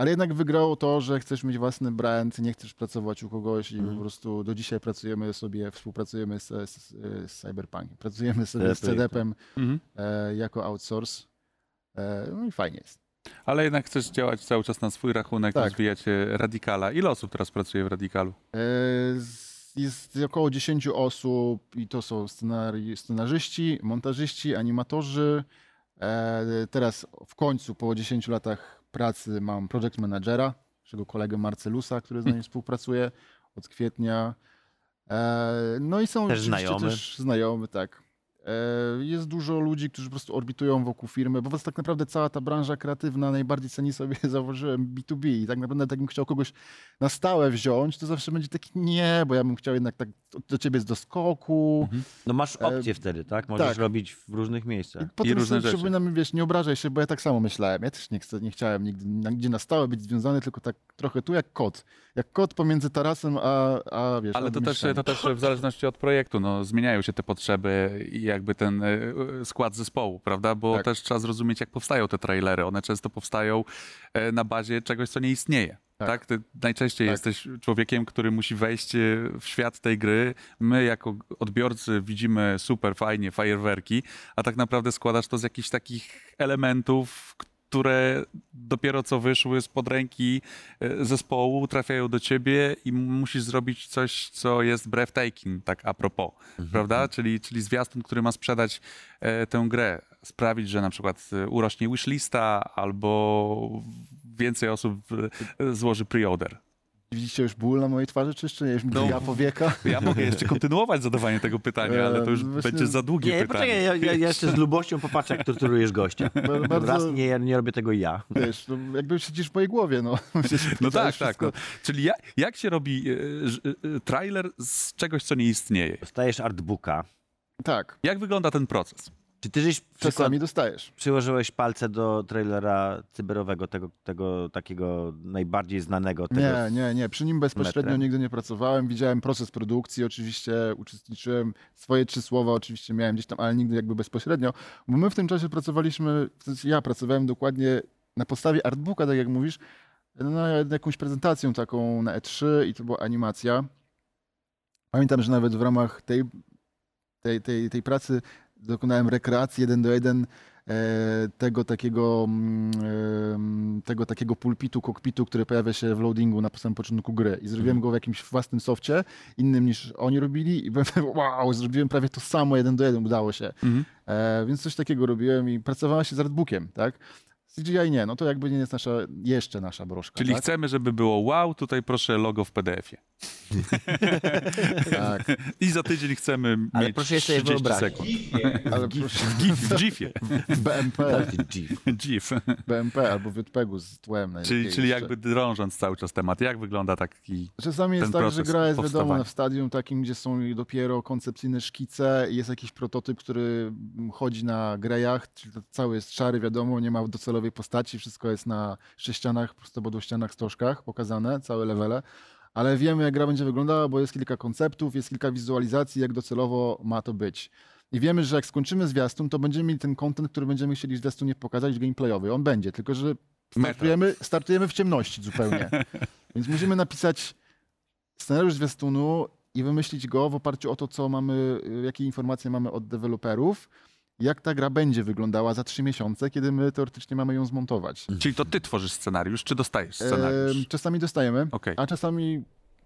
Ale jednak wygrało to, że chcesz mieć własny brand, nie chcesz pracować u kogoś i Mhm. po prostu do dzisiaj pracujemy sobie, współpracujemy z, z, z Cyberpunkiem, pracujemy sobie z. CDP-em Mhm. e, jako outsource. E, no i fajnie jest. Ale jednak chcesz działać cały czas na swój rachunek, Tak. rozwijać e, Radikala. Ile osób teraz pracuje w Radikalu? E, Jest około 10 osób i to są scenari- scenarzyści, montażyści, animatorzy. E, Teraz w końcu po 10 latach pracy mam project managera, naszego kolegę Marcelusa, który z nami współpracuje od kwietnia. E, No i są Też znajomy. też znajomy, tak. E, Jest dużo ludzi, którzy po prostu orbitują wokół firmy, bo tak naprawdę cała ta branża kreatywna najbardziej ceni sobie założyłem B2B i tak naprawdę jakbym chciał kogoś na stałe wziąć, to zawsze będzie taki nie, bo ja bym chciał jednak tak do ciebie z doskoku. Mhm. No masz E, opcję wtedy, tak? Możesz tak. robić w różnych I miejscach. potem różne sobie rzeczy. przypominam, wiesz, nie obrażaj się, bo ja tak samo myślałem. Ja też nie, chcę, nie chciałem nigdy na, gdzie na stałe być związany, tylko tak trochę tu jak kot. Jak kot pomiędzy tarasem, a, a wiesz... Ale to też, to też w zależności od projektu, no, zmieniają się te potrzeby i jakby ten e, e, skład zespołu, prawda? Bo Tak. też trzeba zrozumieć, jak powstają te trailery. One często powstają e, na bazie czegoś, co nie istnieje. Tak. Tak. Ty najczęściej Tak. jesteś człowiekiem, który musi wejść w świat tej gry. My jako odbiorcy widzimy super fajnie fajerwerki, a tak naprawdę składasz to z jakichś takich elementów, które dopiero co wyszły spod ręki e, zespołu, trafiają do ciebie i musisz zrobić coś, co jest breathtaking, tak a propos, prawda? Czyli, czyli zwiastun, który ma sprzedać e, tę grę, sprawić, że na przykład e, urośnie wishlista albo więcej osób e, złoży pre-order. Widzicie już ból na mojej twarzy, czy jeszcze nie? Już mi No. ja powieka. Ja mogę jeszcze kontynuować zadawanie tego pytania, ale to już E, właśnie- będzie za długie Nie, pytanie. poczekaj, ja, ja jeszcze z lubością popatrzę, jak torturujesz gościa. Ba- Bardzo, Raz nie, nie robię tego ja. wiesz, no, jakby siedzisz w mojej głowie, no. No tak, tak. wszystko. No. Czyli jak, jak się robi e, e, trailer z czegoś, co nie istnieje? Dostajesz artbooka. Tak, Jak wygląda ten proces? Czy ty żeś czasami dostajesz. przyłożyłeś palce do trailera cyberowego, tego, tego takiego najbardziej znanego? Tego Nie, nie, nie. Przy nim bezpośrednio metrem? nigdy nie pracowałem. Widziałem proces produkcji, oczywiście uczestniczyłem. Swoje trzy słowa oczywiście miałem gdzieś tam, ale nigdy jakby bezpośrednio. Bo my w tym czasie pracowaliśmy, w sensie ja pracowałem dokładnie na podstawie artbooka, tak jak mówisz, nad jakąś prezentacją taką na E3 i to była animacja. Pamiętam, że nawet w ramach tej, tej, tej, tej pracy dokonałem rekreacji jeden do jeden e, tego takiego, mm, em, tego takiego pulpitu, kokpitu, który pojawia się w loadingu na samym początku gry. I zrobiłem go w jakimś własnym softie, innym niż oni robili i byłem wow, zrobiłem prawie to samo jeden do jeden, udało się. Mhm. E, więc coś takiego robiłem i pracowałem się z artbookiem, tak? CGI nie, no to jakby nie jest nasza, jeszcze nasza broszka. Czyli tak? chcemy, żeby było wow, tutaj proszę logo w PDF-ie. tak. I za tydzień chcemy Ale mieć proszę sobie 30 wyobrazić. sekund. Ale proszę, W GIF, w GIF-ie. w BMP, GIF. GIF. BMP albo w JPEG-u z tłem najlepiej Czyli, czyli jeszcze. jakby drążąc cały czas temat, jak wygląda taki... Czasami jest tak, że gra jest wiadomo w stadium takim, gdzie są dopiero koncepcyjne szkice i jest jakiś prototyp, który chodzi na grejach, czyli to cały jest szary, wiadomo, nie ma docelowej postaci, wszystko jest na sześcianach, prostobodościanach, stożkach pokazane, całe levele. Ale wiemy, jak gra będzie wyglądała, bo jest kilka konceptów, jest kilka wizualizacji, jak docelowo ma to być. I wiemy, że jak skończymy zwiastun, to będziemy mieli ten content, który będziemy chcieli w zwiastunie pokazać, gameplayowy. On będzie, tylko że startujemy, startujemy w ciemności zupełnie. Więc musimy napisać scenariusz zwiastunu i wymyślić go w oparciu o to, co mamy, y, jakie informacje mamy od deweloperów, jak ta gra będzie wyglądała za trzy miesiące, kiedy my teoretycznie mamy ją zmontować. Czyli to ty tworzysz scenariusz, czy dostajesz scenariusz? czasami dostajemy, Okej. a czasami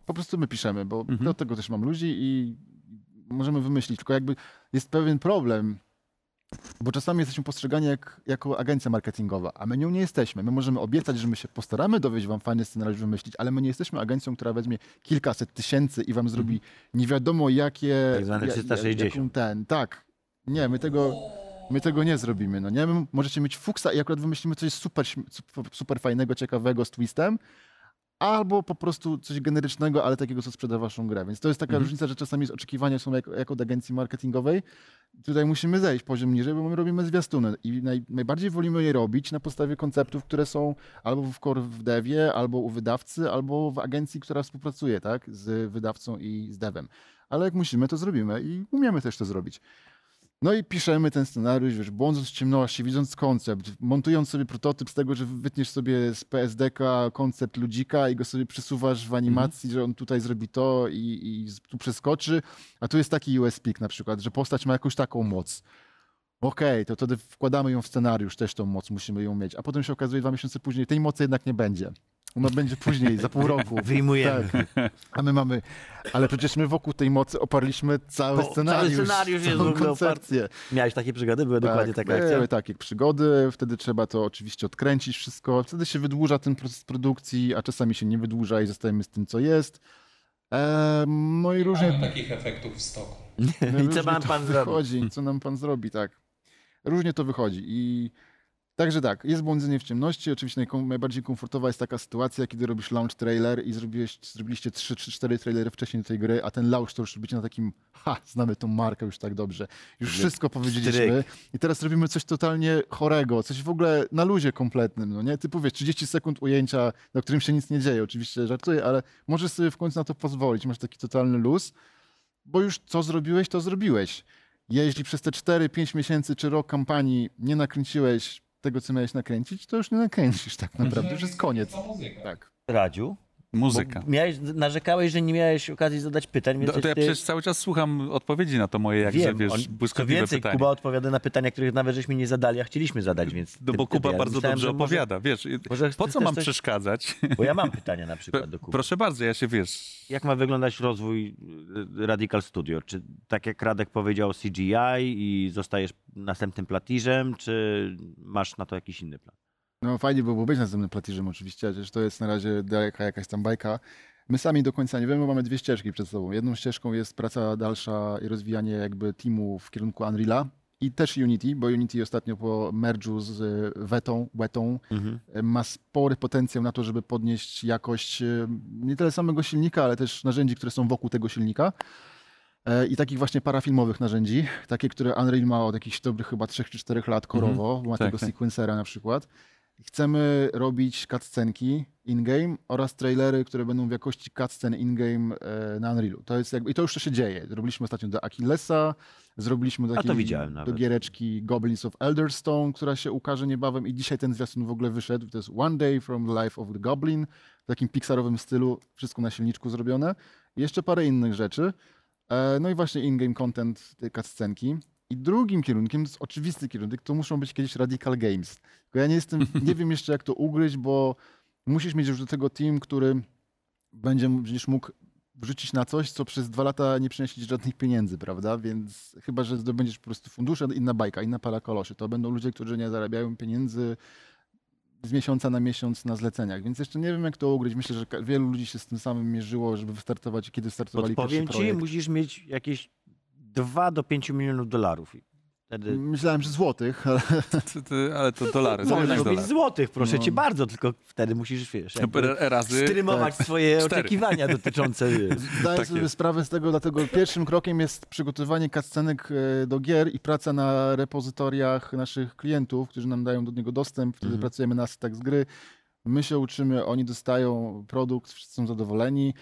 po prostu my piszemy, bo Mhm. do tego też mam ludzi i możemy wymyślić. Tylko jakby jest pewien problem, bo czasami jesteśmy postrzegani jak, jako agencja marketingowa, a my nią nie jesteśmy. My możemy obiecać, że my się postaramy dowieść wam fajny scenariusz wymyślić, ale my nie jesteśmy agencją, która weźmie kilkaset tysięcy i wam zrobi nie wiadomo jakie... Tak zwane ja- ja- 360. jaką Ten, tak. Nie, my tego... My tego nie zrobimy. No nie? My możecie mieć fuksa i akurat wymyślimy coś super, super fajnego, ciekawego z twistem, albo po prostu coś generycznego, ale takiego, co sprzeda waszą grę. Więc to jest taka Mhm. różnica, że czasami oczekiwania są jak, jak od agencji marketingowej. Tutaj musimy zejść poziom niżej, bo my robimy zwiastuny i naj, najbardziej wolimy je robić na podstawie konceptów, które są albo w core w devie, albo u wydawcy, albo w agencji, która współpracuje tak, z wydawcą i z devem. Ale jak musimy, to zrobimy i umiemy też to zrobić. No i piszemy ten scenariusz, wiesz, błądząc w ciemności, widząc koncept, montując sobie prototyp z tego, że wytniesz sobie z PSDK koncept ludzika i go sobie przesuwasz w animacji, że on tutaj zrobi to i, i tu przeskoczy, a tu jest taki USP na przykład, że postać ma jakąś taką moc. Okej, to wtedy wkładamy ją w scenariusz, też tą moc musimy ją mieć, a potem się okazuje dwa miesiące później, tej mocy jednak nie będzie. Ona będzie później, za pół roku. Wyjmujemy. Tak. A my mamy, ale przecież my wokół tej mocy oparliśmy cały Bo cały scenariusz. scenariusz jest koncepcję. Miałeś takie przygody? Były dokładnie taka akcja? były takie przygody, wtedy trzeba to oczywiście odkręcić wszystko, wtedy się wydłuża ten proces produkcji, a czasami się nie wydłuża i zostajemy z tym, co jest. Ehm, no i różnie, Mamy takich efektów w stoku. I co to pan wychodzi, co nam pan zrobi, tak. Różnie to wychodzi i Także tak, jest błądzenie w ciemności. Oczywiście najkom- najbardziej komfortowa jest taka sytuacja, kiedy robisz launch trailer i zrobiłeś, zrobiliście 3 czy 4 trailery wcześniej do tej gry, a ten launch to już robicie na takim, ha, znamy tą markę już tak dobrze. Już wszystko powiedzieliśmy i teraz robimy coś totalnie chorego, coś w ogóle na luzie kompletnym, no nie? Typu wiesz, 30 sekund ujęcia, na którym się nic nie dzieje, oczywiście żartuję, ale możesz sobie w końcu na to pozwolić, masz taki totalny luz, bo już co zrobiłeś, to zrobiłeś. Jeśli przez te 4-5 miesięcy czy rok kampanii nie nakręciłeś tego, co miałeś nakręcić, to już nie nakręcisz tak naprawdę, już jest koniec. Tak. Radziu? Muzyka. Miałeś, narzekałeś, że nie miałeś okazji zadać pytań, więc No, to ja ty... przecież cały czas słucham odpowiedzi na to moje, jakże, Wiem, wiesz, on, co więcej, pytanie. Kuba odpowiada na pytania, których nawet żeśmy nie zadali, a chcieliśmy zadać, więc... No ty- bo ty- Kuba ja bardzo myślałem, dobrze może- opowiada, wiesz. może Po co mam coś- przeszkadzać? Bo ja mam pytania na przykład do Kuby. Proszę bardzo, ja się, wiesz... Jak ma wyglądać rozwój y, Radical Studio? Czy tak jak Radek powiedział CGI i zostajesz następnym platirzem, czy masz na to jakiś inny plan? No fajnie by było być następnym platirzem oczywiście, chociaż to jest na razie daleka jakaś tam bajka. My sami do końca nie wiemy, bo mamy dwie ścieżki przed sobą. Jedną ścieżką jest praca dalsza i rozwijanie jakby teamu w kierunku Unreala i też Unity, bo Unity ostatnio po merge'u z y, Wetą, Wetą Mhm. y, ma spory potencjał na to, żeby podnieść jakość y, nie tyle samego silnika, ale też narzędzi, które są wokół tego silnika. E, I takich właśnie parafilmowych narzędzi, takie, które Unreal ma od jakichś dobrych chyba 3 czy 4 lat korowo, ma Tak, tego tak. sequencera na przykład. Chcemy robić cutscenki in-game oraz trailery, które będą w jakości cutscen in-game e, na Unrealu. To jest jakby, I to już to się dzieje. Zrobiliśmy ostatnio do Achillesa, zrobiliśmy do, takiej, do giereczki Goblins of Elderstone, która się ukaże niebawem i dzisiaj ten zwiastun w ogóle wyszedł. To jest One Day from the Life of the Goblin w takim pixarowym stylu, wszystko na silniczku zrobione. I jeszcze parę innych rzeczy. E, No i właśnie in-game content, te cutscenki. I drugim kierunkiem, to jest oczywisty kierunek, to muszą być kiedyś Radical Games. Tylko ja nie jestem, nie wiem jeszcze jak to ugryźć, bo musisz mieć już do tego team, który będzie będziesz mógł wrzucić na coś, co przez dwa lata nie przyniesie ci żadnych pieniędzy, prawda? Więc chyba, że zdobędziesz po prostu fundusze, inna bajka, inna para koloszy. To będą ludzie, którzy nie zarabiają pieniędzy z miesiąca na miesiąc na zleceniach. Więc jeszcze nie wiem, jak to ugryźć. Myślę, że wielu ludzi się z tym samym mierzyło, żeby wystartować, kiedy startowali Podpowiem pierwszy ci, projekt. musisz mieć jakieś 2 do 5 milionów dolarów. I Wtedy... Myślałem, że złotych, ale Ale to dolary, jednak robić dolary. złotych, proszę No. cię bardzo, tylko wtedy musisz, wiesz, Razy streamować swoje Cztery. oczekiwania dotyczące... zdaję Tak sobie jest. sprawę z tego, dlatego pierwszym krokiem jest przygotowanie cutscenek e, do gier i praca na repozytoriach naszych klientów, którzy nam dają do niego dostęp. Wtedy Mhm. pracujemy na asetach z gry. My się uczymy, oni dostają produkt, wszyscy są zadowoleni.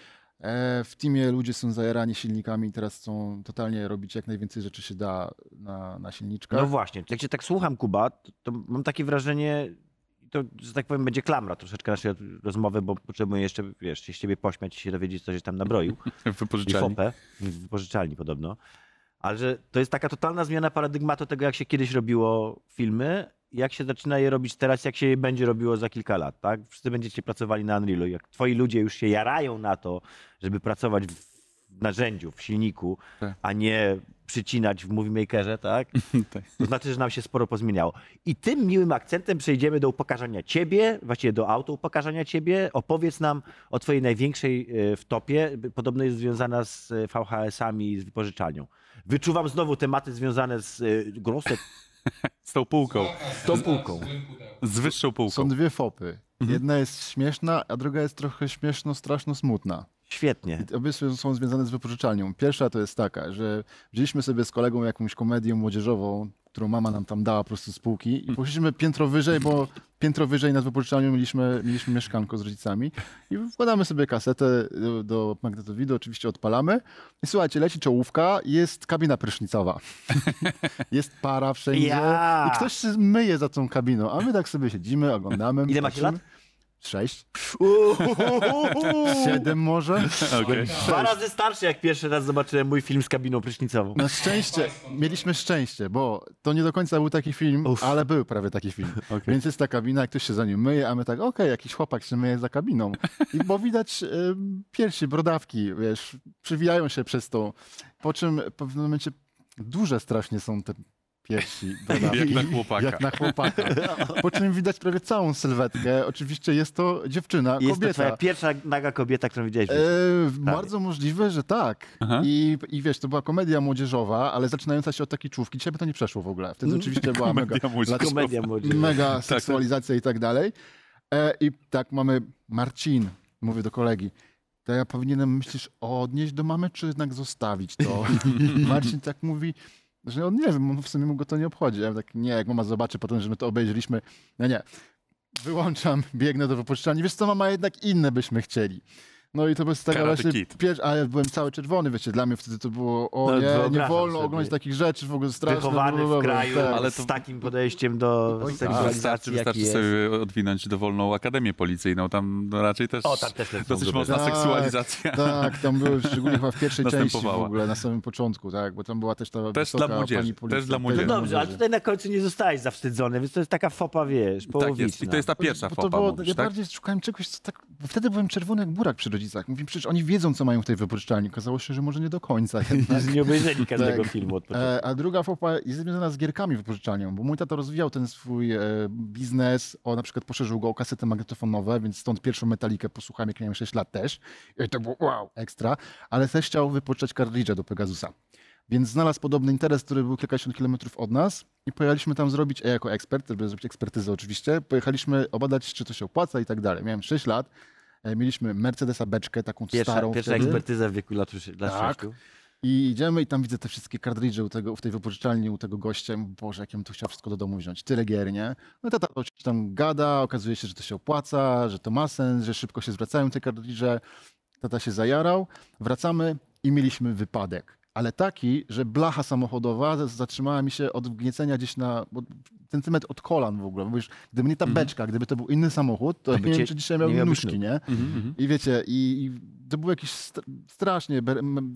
E, W teamie ludzie są zajarani silnikami i teraz chcą totalnie robić jak najwięcej rzeczy się da na, na silniczkach. No właśnie, jak cię tak słucham, Kuba, to, to mam takie wrażenie, to, że tak powiem, będzie klamra troszeczkę naszej rozmowy, bo potrzebuję jeszcze, wiesz, się z ciebie pośmiać i się dowiedzieć, co się tam nabroił. w I wypożyczalni. fopę w wypożyczalni podobno. Ale że to jest taka totalna zmiana paradygmatu tego, jak się kiedyś robiło filmy, jak się zaczyna je robić teraz, jak się je będzie robiło za kilka lat, tak? Wszyscy będziecie pracowali na Unrealu. Jak twoi ludzie już się jarają na to, żeby pracować w narzędziu, w silniku, Tak. a nie przycinać w Movie Makerze, tak? Tak. To znaczy, że nam się sporo pozmieniało. I tym miłym akcentem przejdziemy do upokarzania ciebie, właściwie do auto upokarzania ciebie. Opowiedz nam o twojej największej e, w topie. Podobno jest związana z e, VHS-ami i z wypożyczalnią. Wyczuwam znowu tematy związane z e, Grosset. Z tą półką. Z tą półką. Z wyższą półką. Są dwie fopy. Jedna jest śmieszna, a druga jest trochę śmieszno, straszno smutna. Świetnie. I obie są są związane z wypożyczalnią. Pierwsza to jest taka, że wzięliśmy sobie z kolegą jakąś komedię młodzieżową, którą mama nam tam dała po prostu z półki i poszliśmy piętro wyżej, bo piętro wyżej nad wypożyczalnią mieliśmy, mieliśmy mieszkanko z rodzicami i wkładamy sobie kasetę do, do magnetowidu, oczywiście odpalamy i słuchajcie, leci czołówka, jest kabina prysznicowa. jest para wszędzie Ja! i ktoś się myje za tą kabiną, a my tak sobie siedzimy, oglądamy. Ile macie lat? Sześć. Siedem może. Okej. Dwa razy starszy, jak pierwszy raz zobaczyłem mój film z kabiną prysznicową. Na szczęście, mieliśmy szczęście, bo to nie do końca był taki film, Uff. ale był prawie taki film. Więc jest ta kabina, jak ktoś się za nim myje, a my tak, okej, jakiś chłopak się myje za kabiną. I bo widać y, piersi, brodawki, wiesz, przywijają się przez to. Po czym w pewnym momencie duże strasznie są te piersi. Jak na chłopaka. Jak na chłopaka. Po czym widać prawie całą sylwetkę. Oczywiście jest to dziewczyna, Jest to kobieta. twoja pierwsza naga kobieta, którą widziałeś. E, bardzo możliwe, że tak. I, I wiesz, to była komedia młodzieżowa, ale zaczynająca się od takiej czówki. Dzisiaj by to nie przeszło w ogóle. Wtedy oczywiście była mega, Komedia młodzieżowa. Komedia młodzieżowa. mega seksualizacja i tak dalej. E, I tak mamy Marcin, mówię do kolegi. To ja powinienem, myślisz, odnieść do mamy, czy jednak zostawić to? Marcin tak mówi, że on nie wiem, w sumie mu go to nie obchodzi. Ja tak, nie, jak mama zobaczy potem, że my to obejrzeliśmy, no nie. Wyłączam, biegnę do wypożyczalni. Wiesz co, mama, jednak inne byśmy chcieli. No i to jest taka Karate właśnie Kid. pierwsza, a ja byłem cały czerwony, wiecie, dla mnie wtedy to było, o No, nie, nie wolno sobie. oglądać takich rzeczy, w ogóle straszne. Wychowany w blablabla, kraju, tak. ale to- z takim podejściem do tak. Wystarczy, seksualizacji, wystarczy jest. sobie odwinąć dowolną akademię policyjną. Tam no, raczej też O, tam też dosyć mocna Tak, seksualizacja. Tak, tam były szczególnie chyba w pierwszej części w ogóle, na samym początku, tak, bo tam była też ta Też dla młodzieży, pani też dla No młodzieży. dobrze, ale tutaj na końcu nie zostałeś zawstydzony, więc to jest taka fopa, wiesz, Tak połowiczna. jest. I to jest ta pierwsza Bo to fopa, było, mówisz, ja tak? bardziej szukałem czegoś, co tak, bo wtedy byłem czerwony jak burak przy rodzicach. Przecież oni wiedzą, co mają w tej wypożyczalni. Okazało się, że może nie do końca jednak. Nie obejrzeli każdego Tak. filmu od początku. E, a druga fopa jest związana z gierkami wypożyczalnią, bo mój tata rozwijał ten swój e, biznes, o na przykład poszerzył go o kasety magnetofonowe, więc stąd pierwszą metalikę posłuchałem, jak miałem 6 lat też. I to było wow, ekstra, ale też chciał wypożyczać kartridże do Pegasusa. Więc znalazł podobny interes, który był kilkadziesiąt kilometrów od nas i pojechaliśmy tam zrobić, ja jako ekspert, żeby zrobić ekspertyzę oczywiście, pojechaliśmy obadać, czy to się opłaca i tak dalej. Miałem 6 lat, e, mieliśmy Mercedesa beczkę, taką Pierwsza, starą pierwsza wtedy. ekspertyza w wieku lat, lat Tak. I idziemy i tam widzę te wszystkie kartridże u tego, w tej wypożyczalni u tego gościa. Boże, jak ja bym to chciał wszystko do domu wziąć. Tyle gier, nie? No tata oczywiście tam gada, okazuje się, że to się opłaca, że to ma sens, że szybko się zwracają te kartridże. Tata się zajarał. Wracamy i mieliśmy wypadek. Ale taki, że blacha samochodowa zatrzymała mi się od wgniecenia gdzieś na centymetr od kolan w ogóle. Bo już, gdyby nie ta beczka, gdyby to był inny samochód, to, by nie cię- wiem, czy dzisiaj miał nie nóżki, nie? Mhm, mhm. I wiecie, i, i to było jakieś str- strasznie,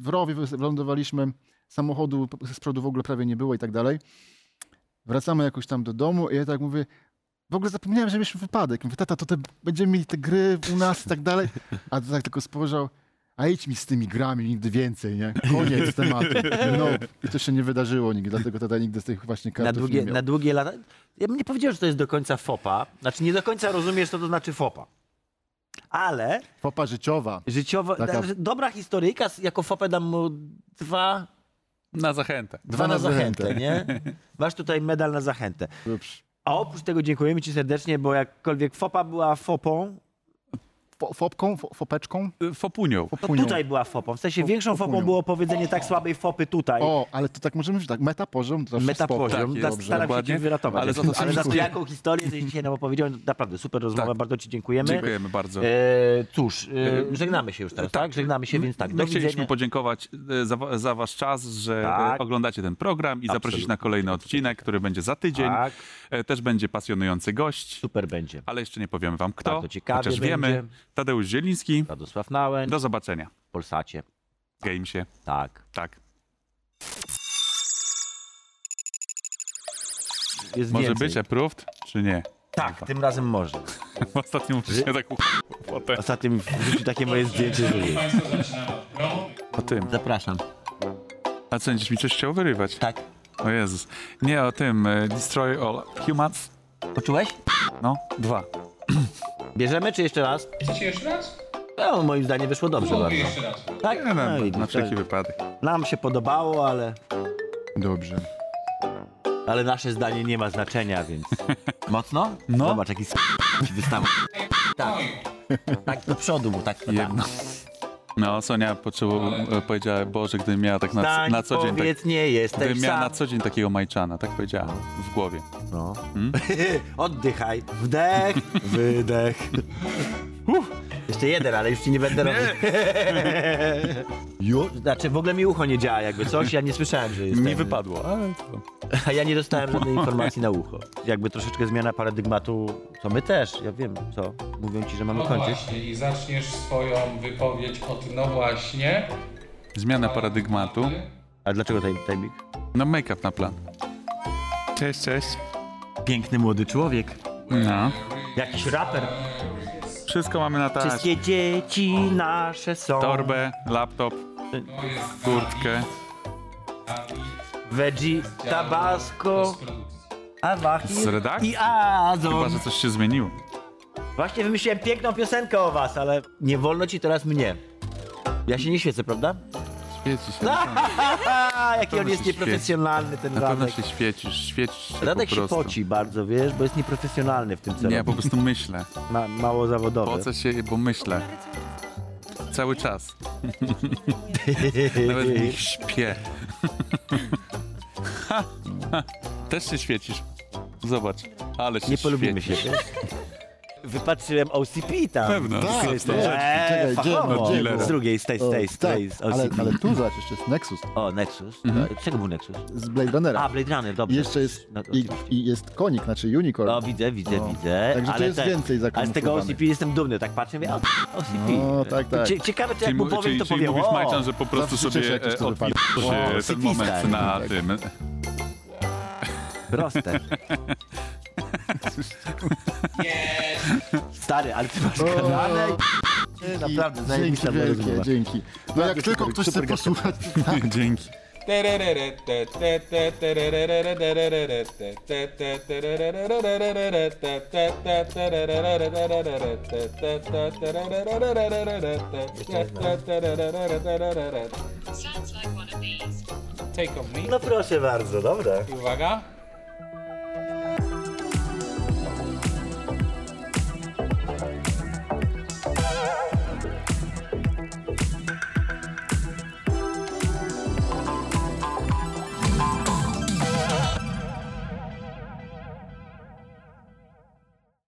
w rowie wy- wylądowaliśmy, samochodu z przodu w ogóle prawie nie było i tak dalej. Wracamy jakoś tam do domu i ja tak mówię, w ogóle zapomniałem, że mieliśmy wypadek. Mówię, tata, to te, będziemy mieli te gry u nas i tak dalej. A to tak tylko spojrzał, a idź mi z tymi grami, nigdy więcej, nie? Koniec tematu. No, i to się nie wydarzyło nigdy, dlatego tata nigdy z tych właśnie Na kartów długie, nie miał. na długie lata. Ja bym nie powiedział, że to jest do końca fopa. Znaczy, nie do końca rozumiesz, co to znaczy fopa. Ale Fopa życiowa. życiowo. Taka- da- Dobra historyjka, jako fopę dam mu dwa, Na zachętę. dwa na zachętę, nie? Masz tutaj medal na zachętę. Ups. A oprócz tego dziękujemy Ci serdecznie, bo jakkolwiek fopa była fopą, Fo- Fopką, fo- fopeczką? Y, Fopunią. to Fopunią. tutaj była fopą. W sensie większą fopą fopunią. było powiedzenie tak słabej fopy tutaj. O, ale to tak możemy mówić tak, metapoziom to zawsze Metapoziom. spoko. Tak, Tak, jest, staram się dokładnie. cię wyratować. Ale za to to, ale za to jaką historię żeś dzisiaj nam opowiedział, naprawdę super rozmowa, Tak. bardzo ci dziękujemy. Dziękujemy bardzo. E, cóż, e, żegnamy się już teraz, tak? Żegnamy się, więc tak, do My chcieliśmy widzenia. podziękować e, za, wa- za wasz czas, że Tak. e, oglądacie ten program i zaprosić Absolutnie. na kolejny odcinek, który będzie za tydzień. Tak, E, Też będzie pasjonujący gość, super będzie. ale jeszcze nie powiemy wam kto. Bardzo ciekawie chociaż wiemy. Tadeusz Zieliński. Radosław Nałęcz, Do zobaczenia w Polsacie. w Gamesie. Tak. Tak. Jest Może więcej. być approved, czy nie? Tak, tym razem może. Ostatnio muszę tak fotę. Ostatnio mi takie moje zdjęcie. O tym. Zapraszam. A co, będziesz mi coś chciał wyrywać? Tak. O Jezus. Nie, o tym. e, Destroy all humans. Poczułeś? No, dwa. Bierzemy, czy jeszcze raz? Chcecie jeszcze raz? No, moim zdaniem wyszło dobrze Mówię bardzo. jeszcze raz. Tak? Nie, no, widzisz, na wszelki tak. wypadek. Nam się podobało, ale, Dobrze. ale nasze zdanie nie ma znaczenia, więc... Mocno? No. Zobacz, jaki s- ci wystawał. Tak, tak do przodu mu, tak. tak. Jedno. No, Sonia potrzebował, e, powiedziała, Boże, gdybym miała tak na, Stań, na co dzień, tak, powiedz, nie jesteś gdybym miała sam. na co dzień takiego majczana, tak powiedziała w głowie. No. Hmm? Oddychaj. Wdech, wydech. Uff. Jeszcze jeden, ale już ci nie będę robił. Już? Znaczy w ogóle mi ucho nie działa jakby coś, ja nie słyszałem, że jest Mi ten- wypadło, ale to... A ja nie dostałem żadnej informacji na ucho. Jakby troszeczkę zmiana paradygmatu, co my też, ja wiem, co. Mówią ci, że mamy No kończyć. właśnie i zaczniesz swoją wypowiedź od no właśnie. Zmiana paradygmatu. A dlaczego taj- tajmik? No, make-up na plan. Cześć, cześć. Piękny młody człowiek. No. Jakiś raper. Wszystko mamy na taśmie. Wszystkie dzieci nasze są. Torbę, laptop, kurtkę. Veggie, tabasco, awachir Z redakcji? i azon. Chyba, że coś się zmieniło. Właśnie wymyśliłem piękną piosenkę o was, ale nie wolno ci teraz mnie. Ja się nie świecę, prawda? Świeci się. Jaki on jest się nieprofesjonalny ten Na pewno Radek. się świecisz, świecisz się Radek po się prostu. poci bardzo, wiesz, bo jest nieprofesjonalny w tym, co Nie, robi. po prostu myślę. Ma, mało zawodowy. Po co się, bo myślę. Cały czas. Nawet w nich śpię. Też się świecisz. Zobacz, ale się Nie polubimy się. świecisz. Wypatrzyłem OCP tam. Pewno. Tak, to- tak. Eee, Czekaj, fachowo. gdzie? Z drugiej, z tej, z tej, z tak, tej, z ale, OCP. ale tu zobacz, jeszcze jest Nexus O, Nexus. Mhm. Czego był Nexus? z Blade Runnera. A, Blade Runner, I dobrze. jeszcze jest, No, i, i jest konik, znaczy unicorn. No, widzę, widzę, No. widzę. Także to ale jest te- więcej Ale z tego. OCP jestem dumny, tak patrzę, mówię, o, OCP. No, tak, tak. Cie- Ciekawe, czy jak mu mu- powiem, czyli, to czyli powiem, mówisz, o, Majczan, że po prostu Zawsze sobie cieszę, jak e, wypadnie. O, e, ten sypista. moment na Tak. tym. proste. Stary, ale ty masz kanale. Naprawdę, dzięki zajebista była wielkie, rozmowa. dzięki. No jak tylko super, ktoś super chce posłuchać, tak. Dzięki. Take on me. No proszę bardzo, dobra. I uwaga.